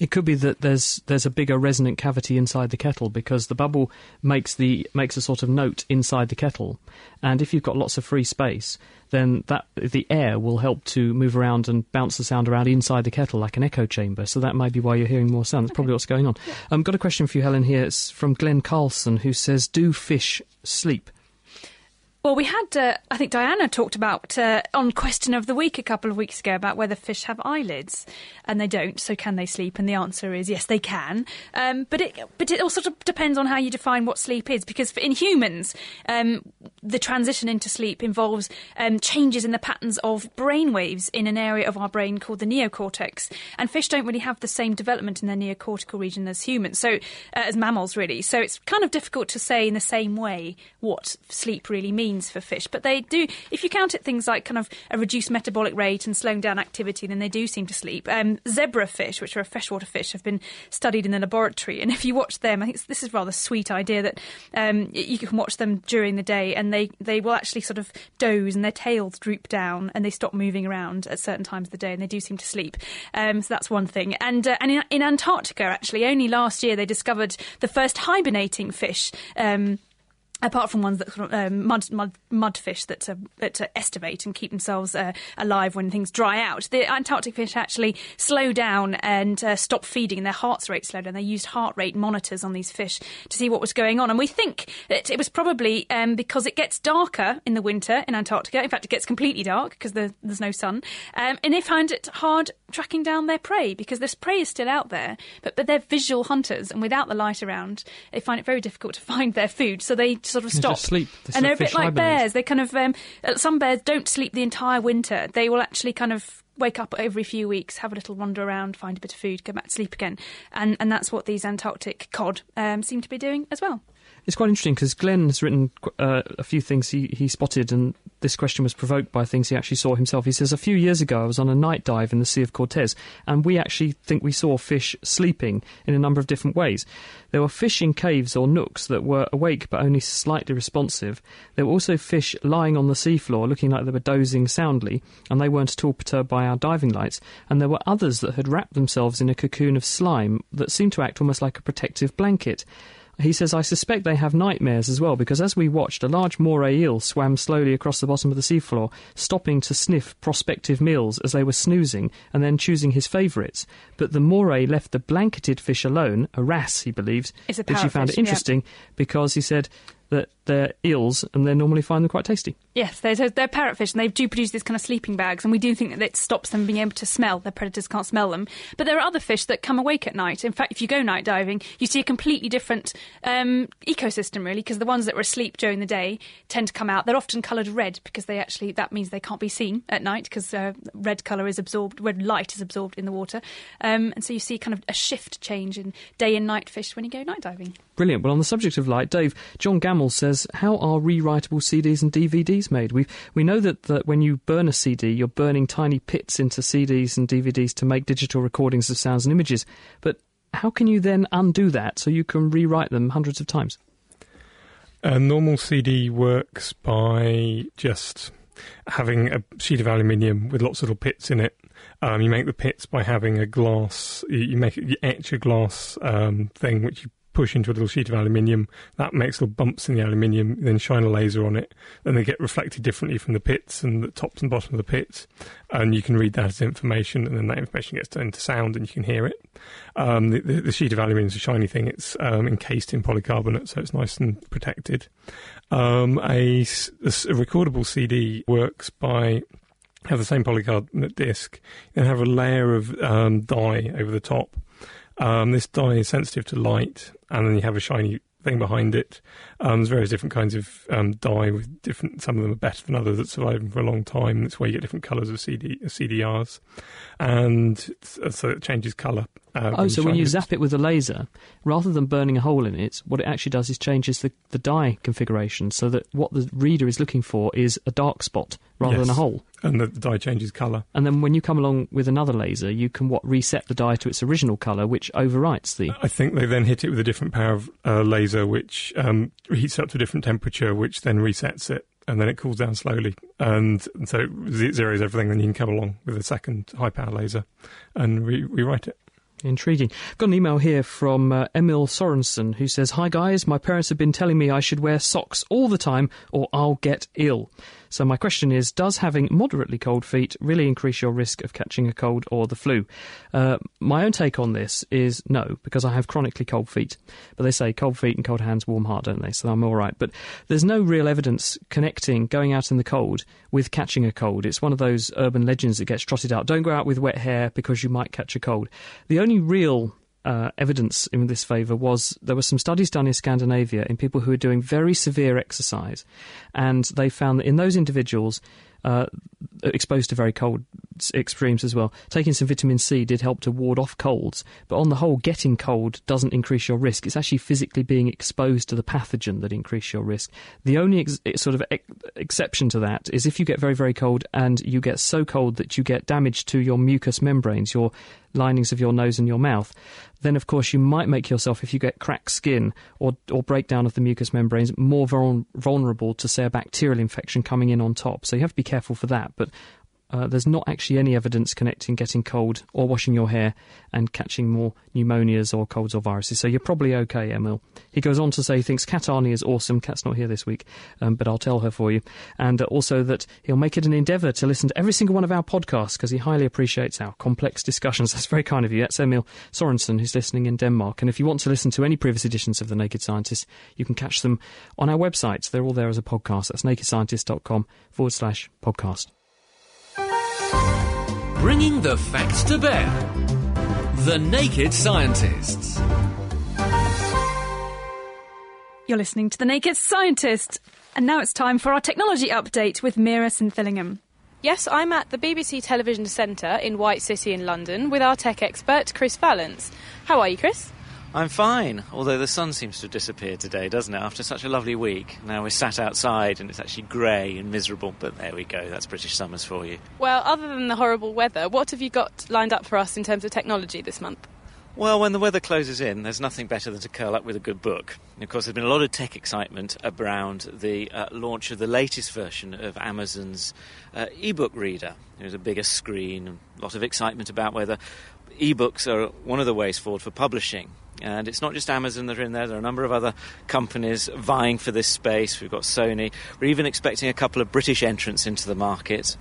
It could be that there's there's a bigger resonant cavity inside the kettle because the bubble makes the makes a sort of note inside the kettle, and if you've got lots of free space, then that the air will help to move around and bounce the sound around inside the kettle like an echo chamber. So that might be why you're hearing more sound. That's probably what's going on. I've um, got a question for you, Helen. Here it's from Glenn Carlson, who says, "Do fish sleep?" Well, we had, uh, I think Diana talked about uh, on Question of the Week a couple of weeks ago about whether fish have eyelids, and they don't. So can they sleep? And the answer is yes, they can. Um, but it, but it all sort of depends on how you define what sleep is, because in humans, um, the transition into sleep involves um, changes in the patterns of brain waves in an area of our brain called the neocortex, and fish don't really have the same development in their neocortical region as humans, so uh, as mammals really. So it's kind of difficult to say in the same way what sleep really means means for fish. But they do, if you count at things like kind of a reduced metabolic rate and slowing down activity, then they do seem to sleep. Um, zebra fish, which are a freshwater fish, have been studied in the laboratory. And if you watch them, I think this is a rather sweet idea that um, you can watch them during the day and they, they will actually sort of doze and their tails droop down and they stop moving around at certain times of the day and they do seem to sleep. Um, so that's one thing. And, uh, and in, in, Antarctica, actually, only last year they discovered the first hibernating fish. Um, apart from ones that sort of, um, mud, mud mudfish that, uh, that uh, estivate and keep themselves uh, alive when things dry out, the Antarctic fish actually slow down and uh, stop feeding, and their heart rate slowed down. They used heart rate monitors on these fish to see what was going on, and we think that it was probably um, because it gets darker in the winter in Antarctica. In fact, it gets completely dark because the, there's no sun, um, and they find it hard tracking down their prey because this prey is still out there, but but they're visual hunters, and without the light around, they find it very difficult to find their food. So they sort of stop. sleep. They and they're a bit like bears. They kind of um, some bears don't sleep the entire winter. They will actually kind of wake up every few weeks, have a little wander around, find a bit of food, go back to sleep again, and and that's what these Antarctic cod um, seem to be doing as well. It's quite interesting because Glenn has written uh, a few things he, he spotted, and this question was provoked by things he actually saw himself. He says, A few years ago, I was on a night dive in the Sea of Cortez, and we actually think we saw fish sleeping in a number of different ways. There were fish in caves or nooks that were awake but only slightly responsive. There were also fish lying on the seafloor looking like they were dozing soundly, and they weren't at all perturbed by our diving lights. And there were others that had wrapped themselves in a cocoon of slime that seemed to act almost like a protective blanket. He says, I suspect they have nightmares as well, because as we watched, a large moray eel swam slowly across the bottom of the seafloor, stopping to sniff prospective meals as they were snoozing, and then choosing his favourites. But the moray left the blanketed fish alone, a wrasse, he believes, which he found it interesting yeah. because he said that they're eels and they normally find them quite tasty. Yes, they're, they're parrotfish and they do produce these kind of sleeping bags, and we do think that it stops them being able to smell. Their predators can't smell them. But there are other fish that come awake at night. In fact, if you go night diving, you see a completely different um, ecosystem, really, because the ones that were asleep during the day tend to come out. They're often coloured red because they actually that means they can't be seen at night because uh, red colour is absorbed, red light is absorbed in the water, um, and so you see kind of a shift change in day and night fish when you go night diving. Brilliant. Well, on the subject of light, Dave, John Gamble says, how are rewritable CDs and DVDs made? We we know that, that when you burn a CD, you're burning tiny pits into CDs and DVDs to make digital recordings of sounds and images. But how can you then undo that so you can rewrite them hundreds of times? A normal CD works by just having a sheet of aluminium with lots of little pits in it. Um, you make the pits by having a glass. You make you etch a glass um, thing which you push into a little sheet of aluminium. That makes little bumps in the aluminium, then shine a laser on it. Then they get reflected differently from the pits and the tops and bottom of the pits. And you can read that as information, and then that information gets turned into sound and you can hear it. Um, the, the, the, sheet of aluminium is a shiny thing. It's um, encased in polycarbonate, so it's nice and protected. Um, a, a, recordable CD works by have the same polycarbonate disc and have a layer of um, dye over the top. Um, this dye is sensitive to light, and then you have a shiny thing behind it. Um, there's various different kinds of um, dye with different. Some of them are better than others that survive for a long time. That's why you get different colours of CD, CDRs, and so it changes colour. Uh, oh, so when you zap it with a laser, rather than burning a hole in it, what it actually does is changes the, the dye configuration so that what the reader is looking for is a dark spot rather yes. than a hole. And the, the dye changes colour. And then when you come along with another laser, you can what reset the dye to its original colour, which overwrites the. I think they then hit it with a different power of uh, laser, which um, heats up to a different temperature, which then resets it and then it cools down slowly. And, and so it zeroes everything. Then you can come along with a second high power laser and re- rewrite it. Intriguing. Got an email here from uh, Emil Sorensen who says, Hi guys, my parents have been telling me I should wear socks all the time or I'll get ill. So my question is, does having moderately cold feet really increase your risk of catching a cold or the flu? Uh, my own take on this is no, because I have chronically cold feet. But they say cold feet and cold hands, warm heart, don't they? So I'm all right. But there's no real evidence connecting going out in the cold with catching a cold. It's one of those urban legends that gets trotted out. Don't go out with wet hair because you might catch a cold. The only real uh, evidence in this favour was there were some studies done in Scandinavia in people who were doing very severe exercise, and they found that in those individuals uh, exposed to very cold extremes as well. Taking some vitamin C did help to ward off colds, but on the whole, getting cold doesn't increase your risk. It's actually physically being exposed to the pathogen that increases your risk. The only ex- sort of ex- exception to that is if you get very, very cold and you get so cold that you get damage to your mucous membranes, your linings of your nose and your mouth, then of course you might make yourself, if you get cracked skin or, or breakdown of the mucous membranes, more vulnerable to, say, a bacterial infection coming in on top. So you have to be careful for that. But uh, there's not actually any evidence connecting getting cold or washing your hair and catching more pneumonias or colds or viruses. So you're probably okay, Emil. He goes on to say he thinks Kat Arney is awesome. Kat's not here this week, um, but I'll tell her for you. And also that he'll make it an endeavour to listen to every single one of our podcasts because he highly appreciates our complex discussions. That's very kind of you. That's Emil Sorensen, who's listening in Denmark. And if you want to listen to any previous editions of The Naked Scientist, you can catch them on our website. They're all there as a podcast. That's nakedscientist.com forward slash podcast. Bringing the facts to bear. The Naked Scientists. You're listening to The Naked Scientist. And now it's time for our technology update with Meera Senthilingam. Yes, I'm at the BBC Television Centre in White City in London with our tech expert, Chris Vallance. How are you, Chris? I'm fine, although the sun seems to have disappeared today, doesn't it? After such a lovely week. Now we're sat outside and it's actually grey and miserable, but there we go. That's British summers for you. Well, other than the horrible weather, what have you got lined up for us in terms of technology this month? Well, when the weather closes in, there's nothing better than to curl up with a good book. And of course, there's been a lot of tech excitement around the uh, launch of the latest version of Amazon's uh, ebook reader. There's a bigger screen, a lot of excitement about whether ebooks are one of the ways forward for publishing. And it's not just Amazon that are in there, there are a number of other companies vying for this space. We've got Sony. We're even expecting a couple of British entrants into the market,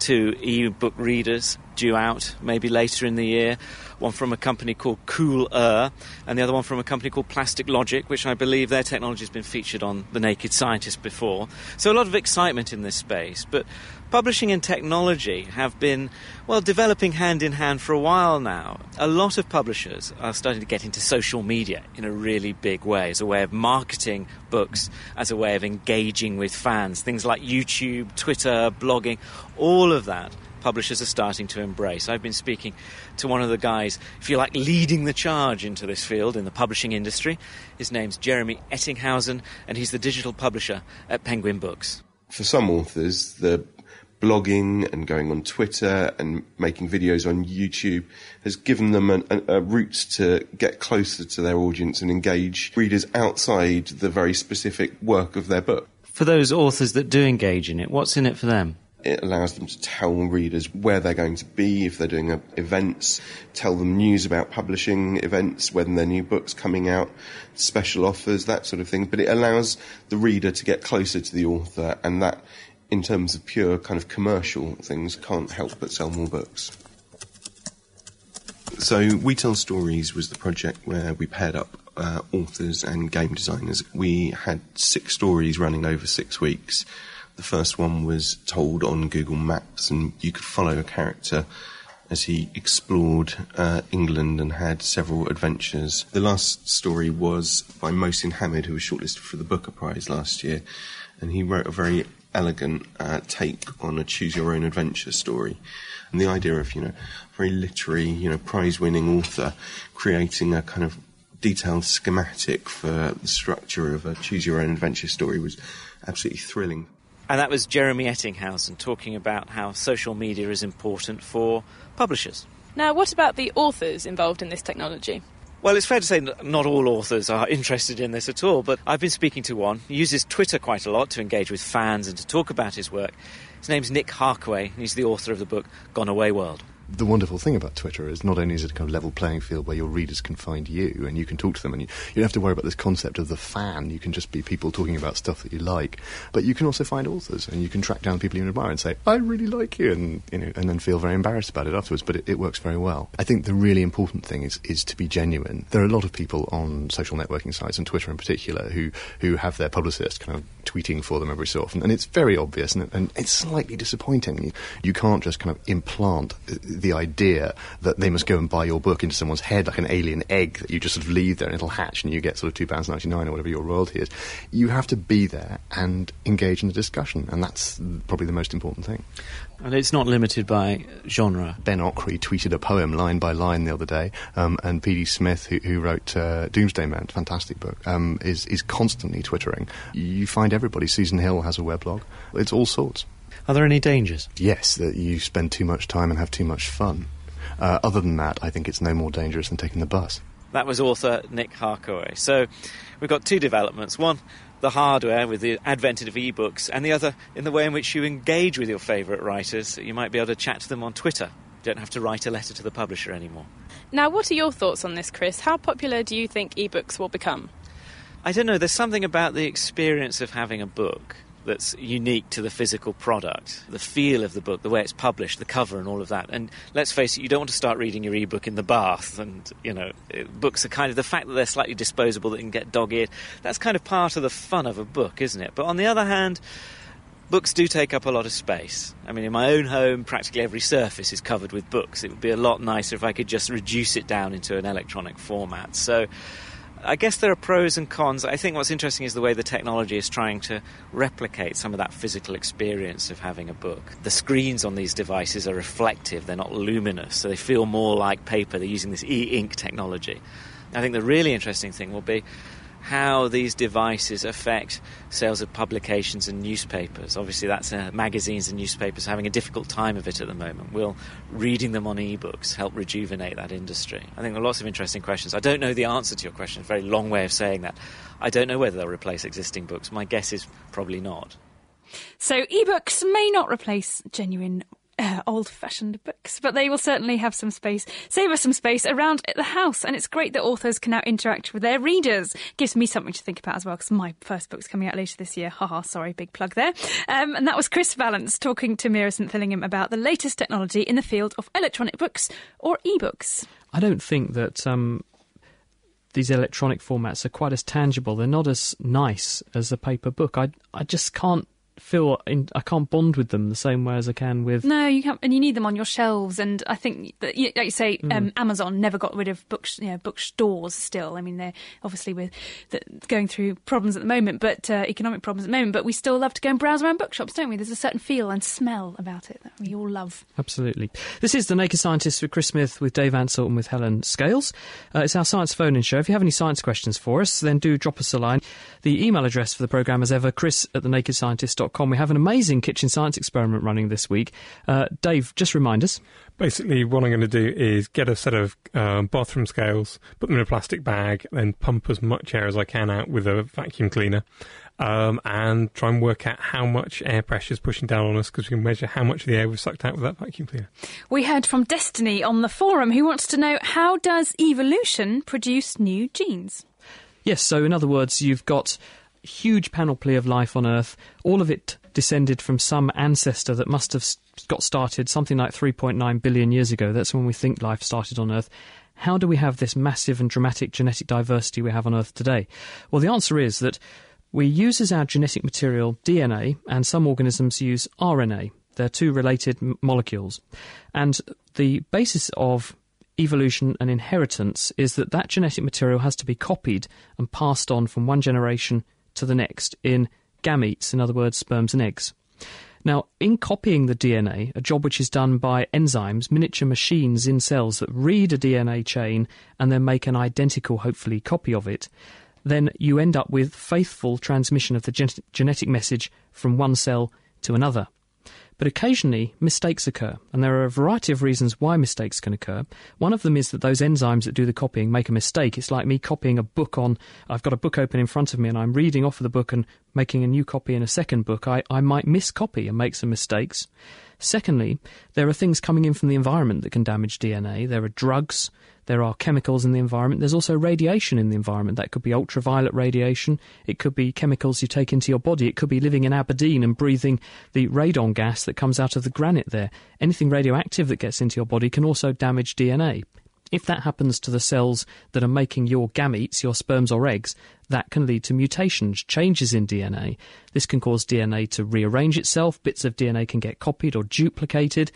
two e-book readers due out maybe later in the year. One from a company called Cool-Er, and the other one from a company called Plastic Logic, which I believe their technology has been featured on The Naked Scientist before. So a lot of excitement in this space. But publishing and technology have been, well, developing hand in hand for a while now. A lot of publishers are starting to get into social media in a really big way as a way of marketing books, as a way of engaging with fans. Things like YouTube, Twitter, blogging, all of that publishers are starting to embrace. I've been speaking to one of the guys, if you like, leading the charge into this field in the publishing industry. His name's Jeremy Ettinghausen, and he's the digital publisher at Penguin Books. For some authors, the blogging and going on Twitter and making videos on YouTube has given them a, a, route to get closer to their audience and engage readers outside the very specific work of their book. For those authors that do engage in it, what's in it for them? It allows them to tell readers where they're going to be if they're doing uh, events, tell them news about publishing events, when their new book's coming out, special offers, that sort of thing. But it allows the reader to get closer to the author, and that, in terms of pure kind of commercial things, can't help but sell more books. So, We Tell Stories was the project where we paired up uh, authors and game designers. We had six stories running over six weeks the first one was told on Google Maps, and you could follow a character as he explored uh, England and had several adventures. The last story was by Mohsin Hamid, who was shortlisted for the Booker Prize last year, and he wrote a very elegant uh, take on a choose your own adventure story. And the idea of, you know, very literary, you know, prize winning author creating a kind of detailed schematic for the structure of a choose your own adventure story was absolutely thrilling. And that was Jeremy Ettinghausen talking about how social media is important for publishers. Now, what about the authors involved in this technology? Well, it's fair to say not all authors are interested in this at all, but I've been speaking to one. He uses Twitter quite a lot to engage with fans and to talk about his work. His name's Nick Harkaway, and he's the author of the book Gone Away World. The wonderful thing about Twitter is not only is it a kind of level playing field where your readers can find you and you can talk to them and you, you don't have to worry about this concept of the fan. You can just be people talking about stuff that you like, but you can also find authors and you can track down people you admire and say, "I really like you," and you know, and then feel very embarrassed about it afterwards. But it, it works very well. I think the really important thing is is to be genuine. There are a lot of people on social networking sites and Twitter in particular who who have their publicist kind of tweeting for them every so often, and it's very obvious and, and it's slightly disappointing. You, you can't just kind of implant uh, the idea that they must go and buy your book into someone's head like an alien egg that you just sort of leave there and it'll hatch and you get sort of £2.99 or whatever your royalty is. You have to be there and engage in the discussion, and that's probably the most important thing. And it's not limited by genre. Ben Okri tweeted a poem line by line the other day, um, and P.D. Smith, who, who wrote uh, Doomsday Man, fantastic book, um, is, is constantly twittering. You find everybody. Susan Hill has a weblog. It's all sorts. Are there any dangers? Yes, that you spend too much time and have too much fun. Uh, other than that, I think it's no more dangerous than taking the bus. That was author Nick Harkaway. So we've got two developments. One, the hardware with the advent of ebooks, and the other in the way in which you engage with your favourite writers. You might be able to chat to them on Twitter. You don't have to write a letter to the publisher anymore. Now, what are your thoughts on this, Chris? How popular do you think ebooks will become? I don't know. There's something about the experience of having a book that's unique to the physical product, the feel of the book, the way it's published, the cover, and all of that. And let's face it, you don't want to start reading your ebook in the bath. And you know, books are kind of the fact that they're slightly disposable, that can get dog-eared. That's kind of part of the fun of a book, isn't it? But on the other hand. Books do take up a lot of space. I mean, in my own home, practically every surface is covered with books. It would be a lot nicer if I could just reduce it down into an electronic format. So, I guess there are pros and cons. I think what's interesting is the way the technology is trying to replicate some of that physical experience of having a book. The screens on these devices are reflective, they're not luminous, so they feel more like paper. They're using this e ink technology. I think the really interesting thing will be how these devices affect sales of publications and newspapers. Obviously, that's uh, magazines and newspapers having a difficult time of it at the moment. Will reading them on ebooks help rejuvenate that industry? I think there are lots of interesting questions. I don't know the answer to your question. It's a very long way of saying that. I don't know whether they'll replace existing books. My guess is probably not. So, ebooks may not replace genuine uh, old fashioned books, but they will certainly have some space, save us some space around the house. And it's great that authors can now interact with their readers. Gives me something to think about as well, because my first book's coming out later this year. Haha, sorry, big plug there. Um, and that was Chris Vallance talking to Meera Senthilingam about the latest technology in the field of electronic books or ebooks. I don't think that. Um these electronic formats are quite as tangible. They're not as nice as a paper book. I I just can't feel in, I can't bond with them the same way as I can with. No, you can't, and you need them on your shelves. And I think that, like you say, mm. um, Amazon never got rid of book, you know, bookstores. Still, I mean, they're obviously with the, going through problems at the moment, but uh, economic problems at the moment. But we still love to go and browse around bookshops, don't we? There's a certain feel and smell about it that we all love. Absolutely. This is the Naked Scientist with Chris Smith, with Dave Ansell, and with Helen Scales. Uh, it's our science phone-in show. If you have any science questions for us, then do drop us a line. The email address for the programme, as ever, chris at thenakedscientist.com we have an amazing kitchen science experiment running this week. Uh, Dave, just remind us. Basically, what I'm going to do is get a set of um, bathroom scales, put them in a plastic bag, then pump as much air as I can out with a vacuum cleaner. Um, and try and work out how much air pressure is pushing down on us because we can measure how much of the air we've sucked out with that vacuum cleaner. We heard from Destiny on the forum who wants to know how does evolution produce new genes? Yes, so in other words, you've got huge panoply of life on Earth, all of it descended from some ancestor that must have got started something like 3.9 billion years ago. That's when we think life started on Earth. How do we have this massive and dramatic genetic diversity we have on Earth today? Well, the answer is that we use as our genetic material DNA, and some organisms use RNA. They're two related m- molecules. And the basis of evolution and inheritance is that that genetic material has to be copied and passed on from one generation to the next in gametes, in other words, sperms and eggs. Now, in copying the DNA, a job which is done by enzymes, miniature machines in cells that read a DNA chain and then make an identical, hopefully, copy of it, then you end up with faithful transmission of the gen- genetic message from one cell to another. But occasionally, mistakes occur, and there are a variety of reasons why mistakes can occur. One of them is that those enzymes that do the copying make a mistake. It's like me copying a book on, I've got a book open in front of me, and I'm reading off of the book and making a new copy in a second book. I, I might miscopy and make some mistakes. Secondly, there are things coming in from the environment that can damage DNA. There are drugs, there are chemicals in the environment. There's also radiation in the environment. That could be ultraviolet radiation. It could be chemicals you take into your body. It could be living in Aberdeen and breathing the radon gas that comes out of the granite there. Anything radioactive that gets into your body can also damage DNA. If that happens to the cells that are making your gametes, your sperms or eggs, that can lead to mutations, changes in DNA. This can cause DNA to rearrange itself, bits of DNA can get copied or duplicated,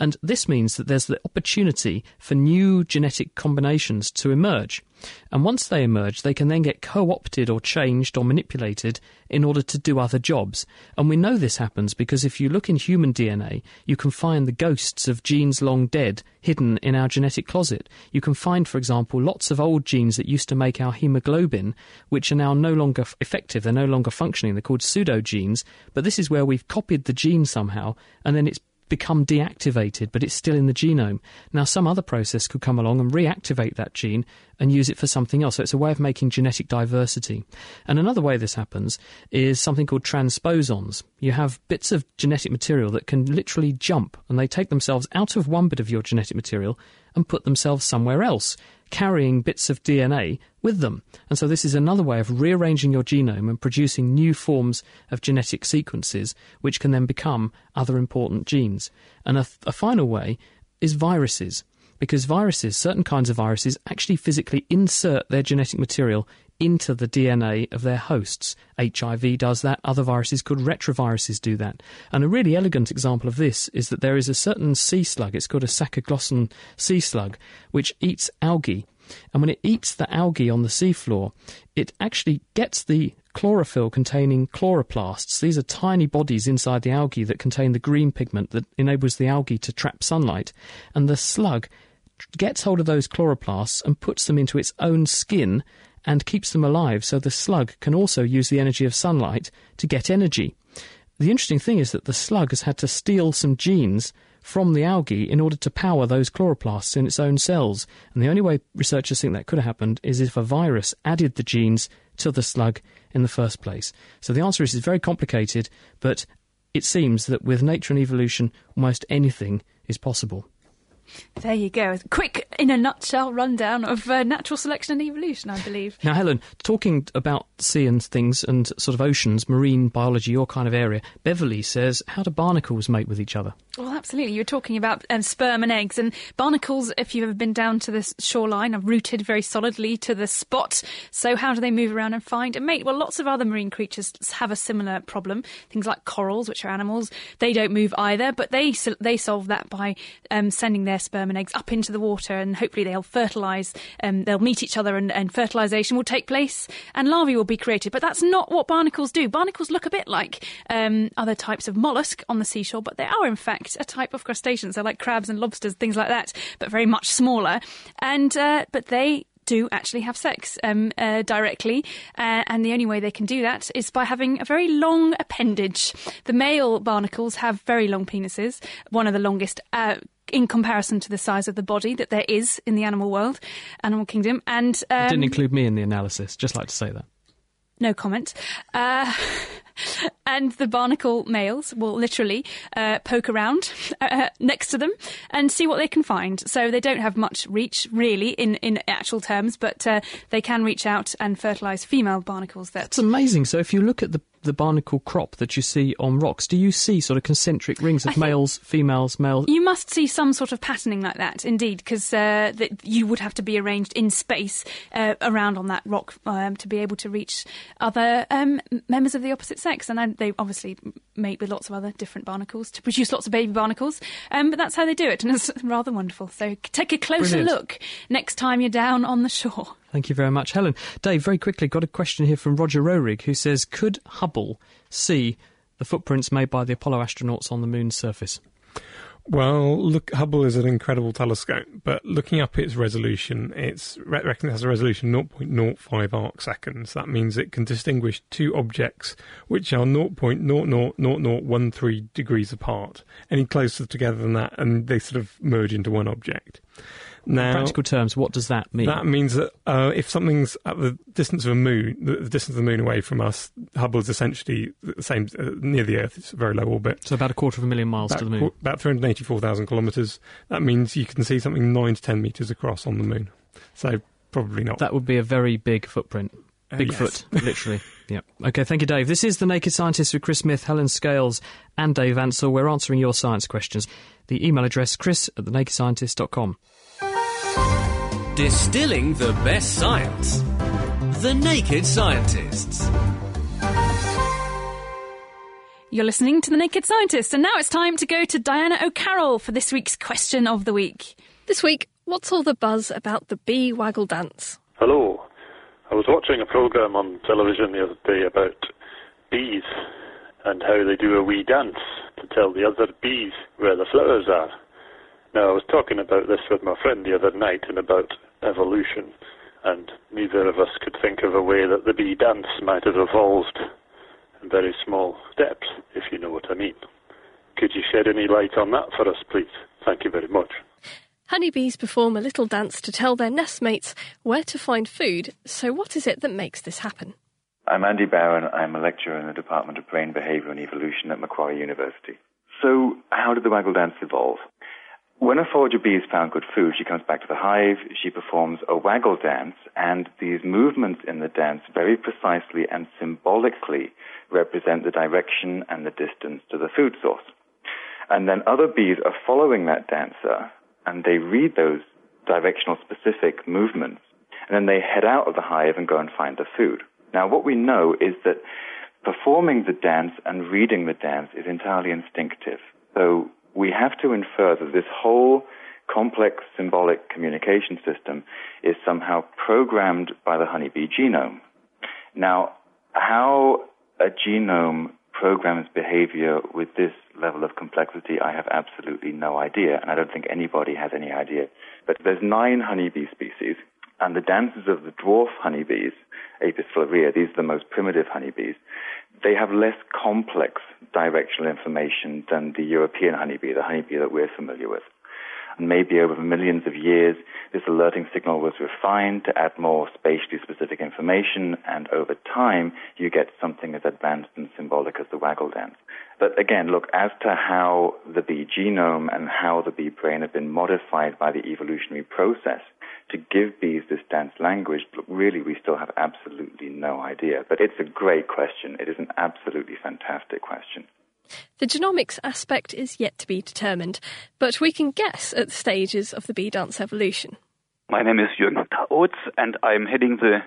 and this means that there's the opportunity for new genetic combinations to emerge. And once they emerge, they can then get co opted or changed or manipulated in order to do other jobs. And we know this happens because if you look in human DNA, you can find the ghosts of genes long dead hidden in our genetic closet. You can find, for example, lots of old genes that used to make our hemoglobin, which are now no longer effective, they're no longer functioning. They're called pseudogenes. But this is where we've copied the gene somehow, and then it's become deactivated, but it's still in the genome. Now, some other process could come along and reactivate that gene and use it for something else. So it's a way of making genetic diversity. And another way this happens is something called transposons. You have bits of genetic material that can literally jump, and they take themselves out of one bit of your genetic material and put themselves somewhere else carrying bits of DNA with them. And so this is another way of rearranging your genome and producing new forms of genetic sequences, which can then become other important genes. And a, a final way is viruses. Because viruses, certain kinds of viruses, actually physically insert their genetic material into the DNA of their hosts. HIV does that, other viruses called retroviruses do that. And a really elegant example of this is that there is a certain sea slug, it's called a Sacoglossan sea slug, which eats algae. And when it eats the algae on the seafloor, it actually gets the chlorophyll containing chloroplasts. These are tiny bodies inside the algae that contain the green pigment that enables the algae to trap sunlight. And the slug gets hold of those chloroplasts and puts them into its own skin and keeps them alive so the slug can also use the energy of sunlight to get energy. The interesting thing is that the slug has had to steal some genes from the algae in order to power those chloroplasts in its own cells. And the only way researchers think that could have happened is if a virus added the genes to the slug in the first place. So the answer is it's very complicated, but it seems that with nature and evolution, almost anything is possible. There you go. Quick, in a nutshell, rundown of uh, natural selection and evolution, I believe. Now, Helen, talking about sea and things and sort of oceans, marine biology, your kind of area, Beverley says, how do barnacles mate with each other? Well, absolutely. You were talking about um, sperm and eggs, and barnacles, if you've ever been down to the shoreline, are rooted very solidly to the spot. So, how do they move around and find a mate? Well, lots of other marine creatures have a similar problem. Things like corals, which are animals, they don't move either, but they they solve that by um, sending their sperm and eggs up into the water, and hopefully they'll fertilise. Um, they'll meet each other, and, and fertilisation will take place, and larvae will be created. But that's not what barnacles do. Barnacles look a bit like um, other types of mollusk on the seashore, but they are in fact a type of crustaceans. They're like crabs and lobsters, things like that, but very much smaller. And uh, but they do actually have sex um, uh, directly, uh, and the only way they can do that is by having a very long appendage. The male barnacles have very long penises, one of the longest. Uh, in comparison to the size of the body that there is in the animal world, animal kingdom, and um, didn't include me in the analysis. Just like to say that. No comment. Uh, and the barnacle males will literally uh, poke around uh, next to them and see what they can find. So they don't have much reach, really, in, in actual terms, but uh, they can reach out and fertilise female barnacles. That... That's amazing. So if you look at the the barnacle crop that you see on rocks, do you see sort of concentric rings of males, females, males? You must see some sort of patterning like that, indeed, because uh, you would have to be arranged in space uh, around on that rock um, to be able to reach other um, members of the opposite sex. And they obviously mate with lots of other different barnacles to produce lots of baby barnacles. Um, but that's how they do it, and it's rather wonderful. So take a closer Brilliant. look next time you're down on the shore. Thank you very much, Helen. Dave, very quickly, got a question here from Roger Roerig who says Could Hubble see the footprints made by the Apollo astronauts on the moon's surface? Well, look, Hubble is an incredible telescope, but looking up its resolution, it's reckon it has a resolution 0.05 arc seconds. That means it can distinguish two objects which are 0.000013 degrees apart. Any closer together than that, and they sort of merge into one object. Now, In practical terms, what does that mean? That means that uh, if something's at the distance of a moon, the, the distance of the moon away from us, Hubble is essentially the same uh, near the Earth. It's a very low orbit. so about a quarter of a million miles About, to the moon. about 384,000 kilometres. That means you can see something 9 to 10 metres across on the moon. So probably not. That would be a very big footprint. Uh, Bigfoot, literally. Yep. Okay, thank you, Dave. This is The Naked Scientist with Chris Smith, Helen Scales, and Dave Ansell. We're answering your science questions. The email address, chris at thenakedscientist.com. Distilling the best science. The Naked Scientists. You're listening to The Naked Scientist, and now it's time to go to Diana O'Carroll for this week's question of the week. This week, what's all the buzz about the bee waggle dance? Hello. I was watching a program on television the other day about bees and how they do a wee dance to tell the other bees where the flowers are. Now, I was talking about this with my friend the other night and about evolution, and neither of us could think of a way that the bee dance might have evolved in very small steps, if you know what I mean. Could you shed any light on that for us, please? Thank you very much. Honeybees perform a little dance to tell their nestmates where to find food, so what is it that makes this happen? I'm Andy Barron. I'm a lecturer in the Department of Brain Behavior and Evolution at Macquarie University. So, how did the waggle dance evolve? When a forager bee has found good food, she comes back to the hive, she performs a waggle dance, and these movements in the dance very precisely and symbolically represent the direction and the distance to the food source. And then other bees are following that dancer, and they read those directional specific movements, and then they head out of the hive and go and find the food. Now, what we know is that performing the dance and reading the dance is entirely instinctive. So we have to infer that this whole complex symbolic communication system is somehow programmed by the honeybee genome. Now, how a genome programs behavior with this level of complexity, I have absolutely no idea, and I don't think anybody has any idea. But there's nine honeybee species, and the dances of the dwarf honeybees, Apis florea, these are the most primitive honeybees, they have less complex directional information than the European honeybee, the honeybee that we're familiar with. And maybe over millions of years, this alerting signal was refined to add more spatially specific information, and over time, you get something as advanced and symbolic as the waggle dance. But again, look, as to how the bee genome and how the bee brain have been modified by the evolutionary process to give bees this dance language, look, really, we still have absolutely no idea. But it's a great question. It is an absolutely fantastic question. The genomics aspect is yet to be determined, but we can guess at the stages of the bee dance evolution. My name is Jürgen Tautz, and I'm heading the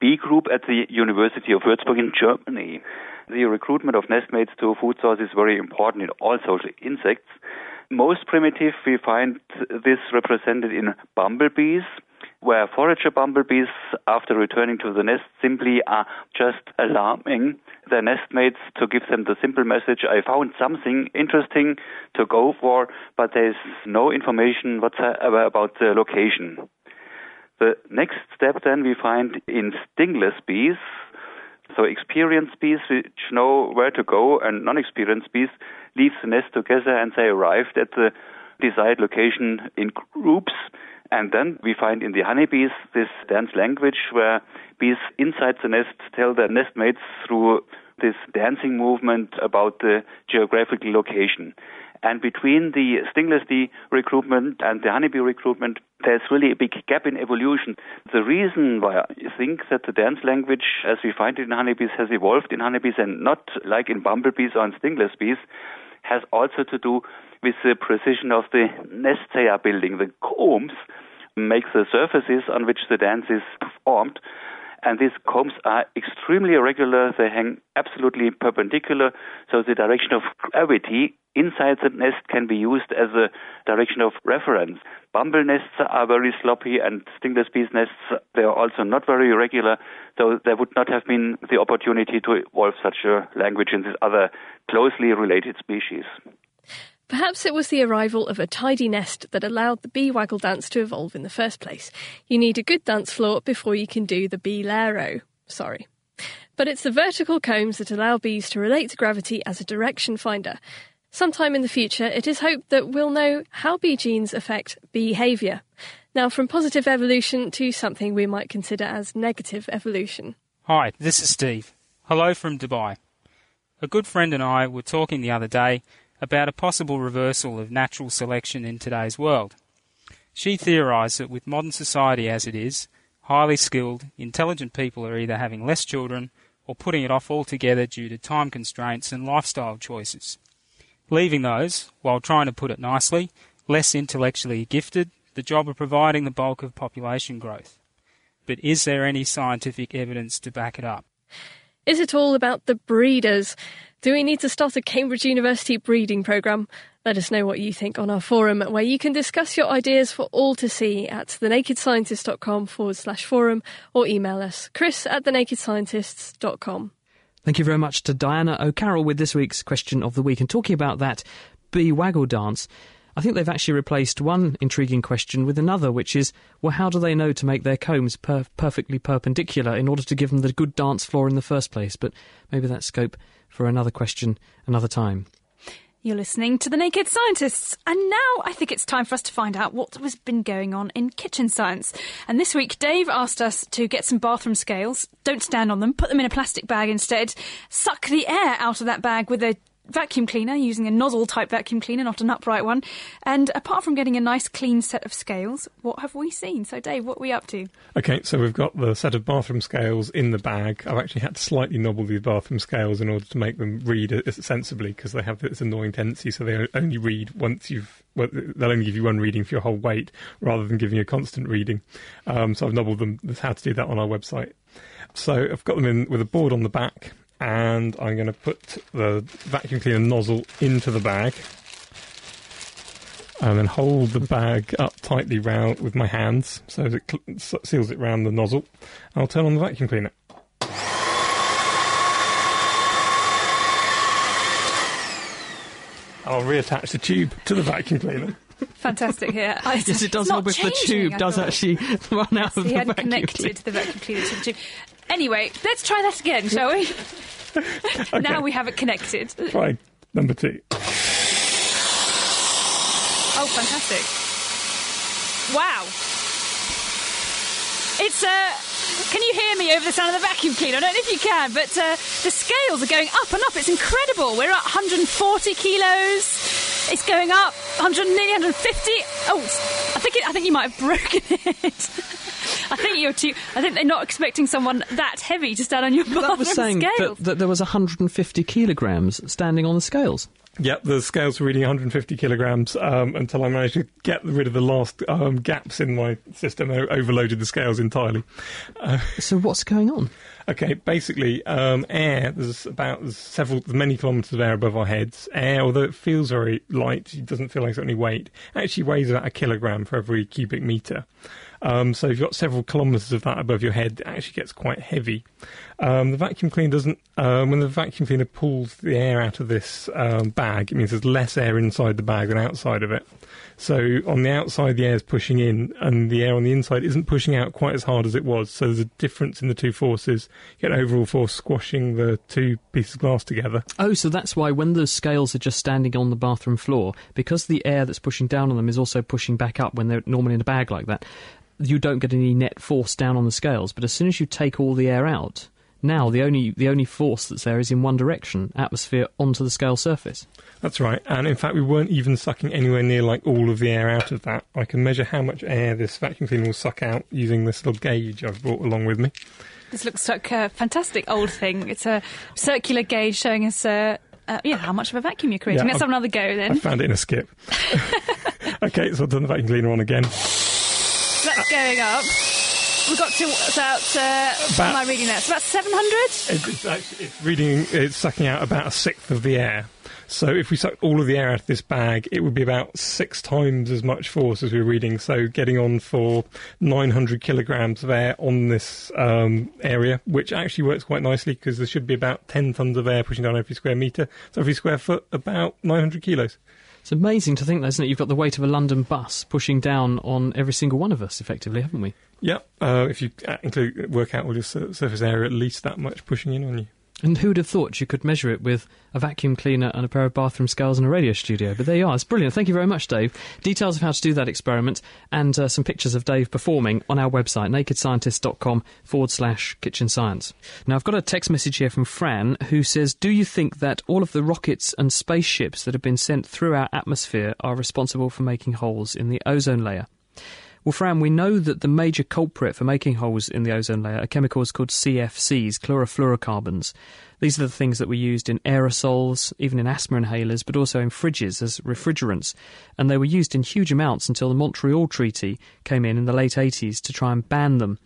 bee group at the University of Würzburg in Germany. The recruitment of nestmates to a food source is very important in all social insects. Most primitive, we find this represented in bumblebees, where forager bumblebees, after returning to the nest, simply are just alarming their nestmates to give them the simple message, I found something interesting to go for, but there's no information whatsoever about the location. The next step then we find in stingless bees, so experienced bees which know where to go and non-experienced bees leave the nest together and they arrived at the desired location in groups. And then we find in the honeybees this dance language where bees inside the nest tell their nestmates through this dancing movement about the geographical location. And between the stingless bee recruitment and the honeybee recruitment, there's really a big gap in evolution. The reason why I think that the dance language, as we find it in honeybees, has evolved in honeybees and not like in bumblebees or in stingless bees, has also to do with the precision of the are building. The combs make the surfaces on which the dance is performed. And these combs are extremely irregular. They hang absolutely perpendicular. So the direction of gravity inside the nest can be used as a direction of reference. Bumble nests are very sloppy and stingless bees nests, they are also not very regular. So there would not have been the opportunity to evolve such a language in this other closely related species. Perhaps it was the arrival of a tidy nest that allowed the bee waggle dance to evolve in the first place. You need a good dance floor before you can do the bee lero. Sorry. But it's the vertical combs that allow bees to relate to gravity as a direction finder. Sometime in the future, it is hoped that we'll know how bee genes affect behaviour. Now, from positive evolution to something we might consider as negative evolution. Hi, this is Steve. Hello from Dubai. A good friend and I were talking the other day about a possible reversal of natural selection in today's world. She theorised that with modern society as it is, highly skilled, intelligent people are either having less children or putting it off altogether due to time constraints and lifestyle choices. Leaving those, while trying to put it nicely, less intellectually gifted, the job of providing the bulk of population growth. But is there any scientific evidence to back it up? Is it all about the breeders? Do we need to start a Cambridge University breeding programme? Let us know what you think on our forum, where you can discuss your ideas for all to see at thenakedscientist.com forward slash forum or email us, chris at thenakedscientists.com. Thank you very much to Diana O'Carroll with this week's question of the week. And talking about that bee waggle dance, I think they've actually replaced one intriguing question with another, which is, well, how do they know to make their combs per- perfectly perpendicular in order to give them the good dance floor in the first place? But maybe that scope for another question another time. You're listening to The Naked Scientists, and now I think it's time for us to find out what has been going on in kitchen science. And this week, Dave asked us to get some bathroom scales, don't stand on them, put them in a plastic bag instead, suck the air out of that bag with a vacuum cleaner using a nozzle type vacuum cleaner, not an upright one. And apart from getting a nice clean set of scales, what have we seen? So, Dave, what are we up to? Okay, so we've got the set of bathroom scales in the bag. I've actually had to slightly nobble these bathroom scales in order to make them read sensibly because they have this annoying tendency. So they only read once you've well, they'll only give you one reading for your whole weight rather than giving you a constant reading. Um, so I've nobbled them. There's how to do that on our website. So I've got them in with a board on the back and I'm going to put the vacuum cleaner nozzle into the bag and then hold the bag up tightly round with my hands so it cl- seals it round the nozzle. I'll turn on the vacuum cleaner. I'll reattach the tube to the vacuum cleaner. Fantastic here. yes, it does help if the tube does actually run out of he the had vacuum connected cleaner. the vacuum cleaner to the tube. Anyway, let's try that again, shall we? Now we have it connected. Try number two. Oh, fantastic. Wow. It's, uh, can you hear me over the sound of the vacuum cleaner? I don't know if you can, but uh, the scales are going up and up. It's incredible. We're at 140 kilos. It's going up 100, nearly 150. Oh, I think it, I think you might have broken it. I think you're too. I think they're not expecting someone that heavy to stand on your bathroom That was saying that, that there was 150 kilograms standing on the scales. Yep, the scales were reading 150 kilograms um, until I managed to get rid of the last um, gaps in my system. I overloaded the scales entirely. Uh, so what's going on? Okay, basically, um, air. There's about there's several, many kilometres of air above our heads. Air, although it feels very light, it doesn't feel like it's got any weight. Actually, weighs about a kilogram for every cubic metre. Um, so if you've got several kilometres of that above your head, it actually gets quite heavy. Um, the vacuum cleaner doesn't. Um, when the vacuum cleaner pulls the air out of this um, bag, it means there's less air inside the bag than outside of it. So on the outside, the air is pushing in, and the air on the inside isn't pushing out quite as hard as it was. So there's a difference in the two forces. You get overall force squashing the two pieces of glass together. Oh, so that's why when the scales are just standing on the bathroom floor, because the air that's pushing down on them is also pushing back up when they're normally in a bag like that, you don't get any net force down on the scales. But as soon as you take all the air out, now the only the only force that's there is in one direction, atmosphere onto the scale surface. That's right. And in fact, we weren't even sucking anywhere near like all of the air out of that. I can measure how much air this vacuum cleaner will suck out using this little gauge I've brought along with me. This looks like a fantastic old thing. It's a circular gauge showing us. Uh, uh, yeah, how much of a vacuum you're creating. Yeah, Let's I've- have another go then. I found it in a skip. okay, so I've done the vacuum cleaner on again. So that's going up. We've got to about. Uh, what About- am I reading that? It's about 700? It's, it's actually it's reading. It's sucking out about a sixth of the air. So if we suck all of the air out of this bag, it would be about six times as much force as we're reading. So getting on for 900 kilograms of air on this um, area, which actually works quite nicely because there should be about 10 tons of air pushing down every square metre. So every square foot, about 900 kilos. It's amazing to think, though, isn't it? You've got the weight of a London bus pushing down on every single one of us, effectively, haven't we? Yep. Uh, if you uh, include work out all your surface area, at least that much pushing in on you. And who would have thought you could measure it with a vacuum cleaner and a pair of bathroom scales and a radio studio? But there you are. It's brilliant. Thank you very much, Dave. Details of how to do that experiment and uh, some pictures of Dave performing on our website, nakedscientist.com forward slash kitchen science. Now, I've got a text message here from Fran who says, Do you think that all of the rockets and spaceships that have been sent through our atmosphere are responsible for making holes in the ozone layer? Well, Fran, we know that the major culprit for making holes in the ozone layer are chemicals called CFCs, chlorofluorocarbons. These are the things that were used in aerosols, even in asthma inhalers, but also in fridges as refrigerants. And they were used in huge amounts until the Montreal Treaty came in in the late 80s to try and ban them.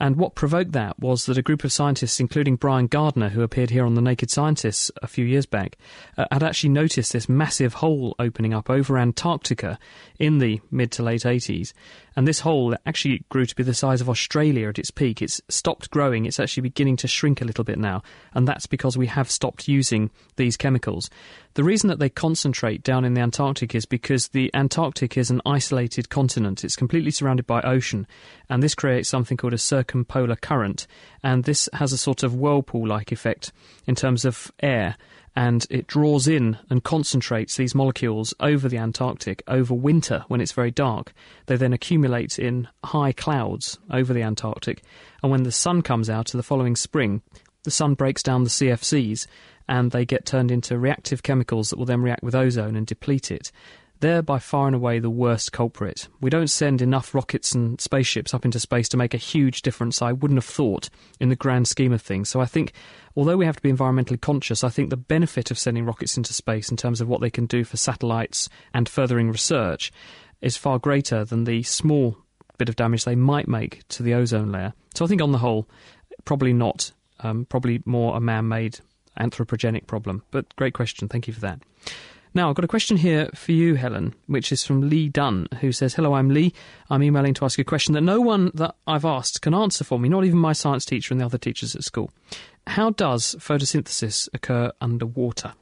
And what provoked that was that a group of scientists, including Brian Gardiner, who appeared here on The Naked Scientists a few years back, uh, had actually noticed this massive hole opening up over Antarctica in the mid to late 80s. And this hole actually grew to be the size of Australia at its peak. It's stopped growing, it's actually beginning to shrink a little bit now. And that's because we have stopped using these chemicals. The reason that they concentrate down in the Antarctic is because the Antarctic is an isolated continent. It's completely surrounded by ocean, and this creates something called a circumpolar current. And this has a sort of whirlpool like effect in terms of air and it draws in and concentrates these molecules over the Antarctic over winter when it's very dark. They then accumulate in high clouds over the Antarctic, and when the sun comes out in the following spring, the sun breaks down the CFCs and they get turned into reactive chemicals that will then react with ozone and deplete it. They're by far and away the worst culprit. We don't send enough rockets and spaceships up into space to make a huge difference, I wouldn't have thought, in the grand scheme of things. So I think, although we have to be environmentally conscious, I think the benefit of sending rockets into space in terms of what they can do for satellites and furthering research is far greater than the small bit of damage they might make to the ozone layer. So I think, on the whole, probably not, um, probably more a man made anthropogenic problem. But great question. Thank you for that. Now, I've got a question here for you, Helen, which is from Lee Dunn, who says, Hello, I'm Lee. I'm emailing to ask a question that no one that I've asked can answer for me, not even my science teacher and the other teachers at school. How does photosynthesis occur underwater?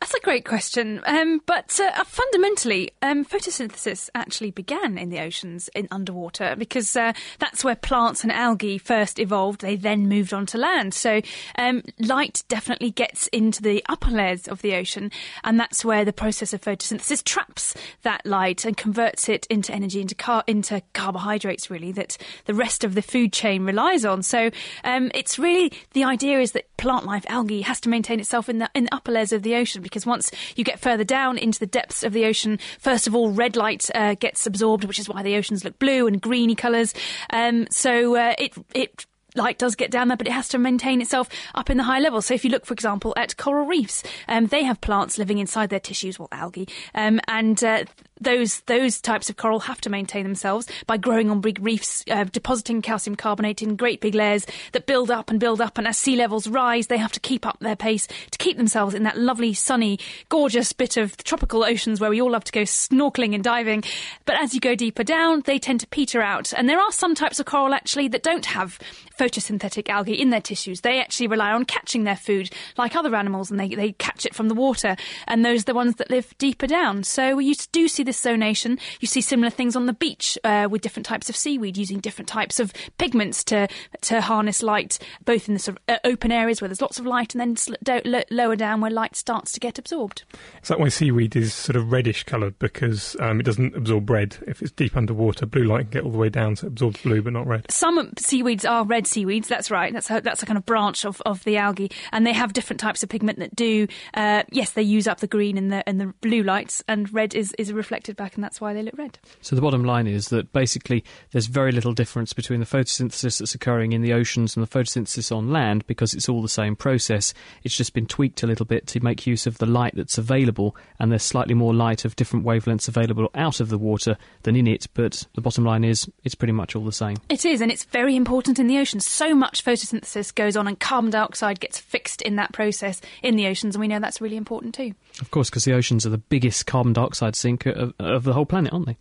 That's a great question. Um, but uh, fundamentally, um, photosynthesis actually began in the oceans, in underwater, because uh, that's where plants and algae first evolved. They then moved on to land. So um, light definitely gets into the upper layers of the ocean, and that's where the process of photosynthesis traps that light and converts it into energy, into car- into carbohydrates, really, that the rest of the food chain relies on. So um, it's really the idea is that plant life, algae, has to maintain itself in the in the upper layers of the ocean because once you get further down into the depths of the ocean, first of all, red light uh, gets absorbed, which is why the oceans look blue and greeny colours. Um, so uh, it it light does get down there, but it has to maintain itself up in the high level. So if you look, for example, at coral reefs, um, they have plants living inside their tissues, well, algae, um, and uh, those those types of coral have to maintain themselves by growing on big reefs, uh, depositing calcium carbonate in great big layers that build up and build up. And as sea levels rise, they have to keep up their pace to keep themselves in that lovely, sunny, gorgeous bit of tropical oceans where we all love to go snorkeling and diving. But as you go deeper down, they tend to peter out. And there are some types of coral actually that don't have photosynthetic algae in their tissues. They actually rely on catching their food like other animals and they, they catch it from the water. And those are the ones that live deeper down. So you do see this zonation. You see similar things on the beach uh, with different types of seaweed using different types of pigments to to harness light, both in the sort of uh, open areas where there's lots of light, and then sl- do- lo- lower down where light starts to get absorbed. Is that why seaweed is sort of reddish coloured because um, it doesn't absorb red if it's deep underwater? Blue light can get all the way down, so it absorbs blue but not red. Some seaweeds are red seaweeds. That's right. That's a, that's a kind of branch of, of the algae, and they have different types of pigment that do. Uh, yes, they use up the green and the and the blue lights, and red is is reflected back, and that's why they look red. So the bottom line is that basically there's very little difference between the photosynthesis that's occurring in the oceans and the photosynthesis on land because it's all the same process. It's just been tweaked a little bit to make use of the light that's available, and there's slightly more light of different wavelengths available out of the water than in it. But the bottom line is it's pretty much all the same. It is, and it's very important in the oceans. So much photosynthesis goes on, and carbon dioxide gets fixed in that process in the oceans, and we know that's really important too. Of course, because the oceans are the biggest carbon dioxide sink of, the whole planet, aren't they?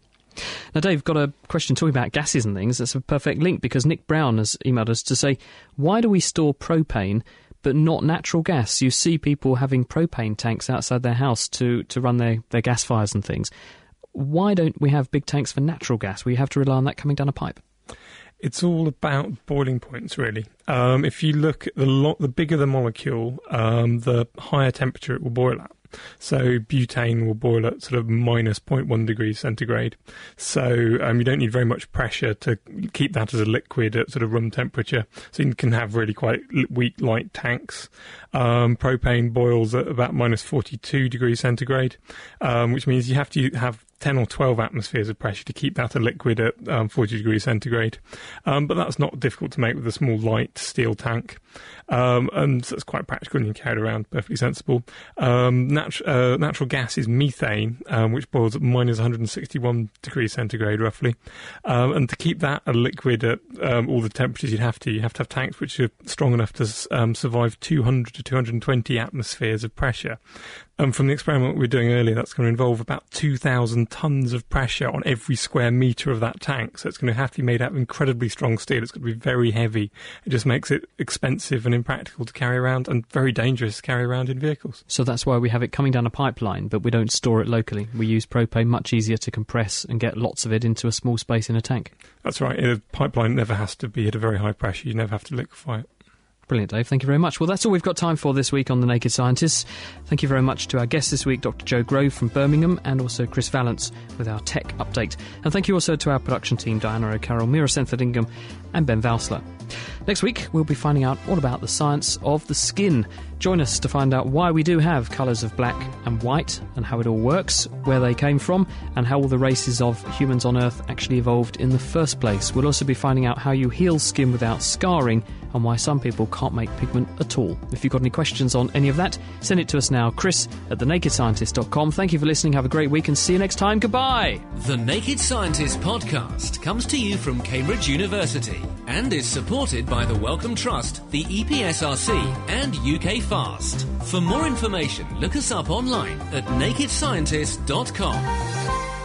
Now, Dave, got a question talking about gases and things. That's a perfect link because Nick Brown has emailed us to say, why do we store propane but not natural gas? You see people having propane tanks outside their house to, to run their, their gas fires and things. Why don't we have big tanks for natural gas? We have to rely on that coming down a pipe. It's all about boiling points, really. Um, if you look at the lo- the bigger the molecule, um, the higher temperature it will boil at. So butane will boil at sort of minus 0.1 degrees centigrade. So um, you don't need very much pressure to keep that as a liquid at sort of room temperature. So you can have really quite weak, light tanks. Um, propane boils at about minus 42 degrees centigrade, um, which means you have to have 10 or 12 atmospheres of pressure to keep that a liquid at um, 40 degrees centigrade. Um, but that's not difficult to make with a small light steel tank. Um, and so it's quite practical and you can carry it around, perfectly sensible. Um, uh, natural gas is methane, um, which boils at minus 161 degrees centigrade roughly. Um, and to keep that a liquid at all the temperatures you'd have to, you have to have tanks which are strong enough to survive 200 to 220 atmospheres of pressure. And from the experiment we were doing earlier, that's going to involve about 2,000 tons of pressure on every square metre of that tank. So it's going to have to be made out of incredibly strong steel. It's going to be very heavy. It just makes it expensive and impractical to carry around and very dangerous to carry around in vehicles. So that's why we have it coming down a pipeline, but we don't store it locally. We use propane, much easier to compress and get lots of it into a small space in a tank. That's right. A pipeline never has to be at a very high pressure. You never have to liquefy it. Brilliant, Dave. Thank you very much. Well, that's all we've got time for this week on The Naked Scientists. Thank you very much to our guests this week, Dr. Joe Grove from Birmingham, and also Chris Vallance with our tech update. And thank you also to our production team, Diana O'Carroll, Meera Senthilingam, and Ben Valsler. Next week, we'll be finding out all about the science of the skin. Join us to find out why we do have colours of black and white and how it all works, where they came from, and how all the races of humans on Earth actually evolved in the first place. We'll also be finding out how you heal skin without scarring and why some people can't make pigment at all. If you've got any questions on any of that, send it to us now, chris at thenakedscientist.com. Thank you for listening. Have a great week and see you next time. Goodbye. The Naked Scientist podcast comes to you from Cambridge University and is supported by the Wellcome Trust, the EPSRC, and UK Fast. For more information, look us up online at nakedscientist.com.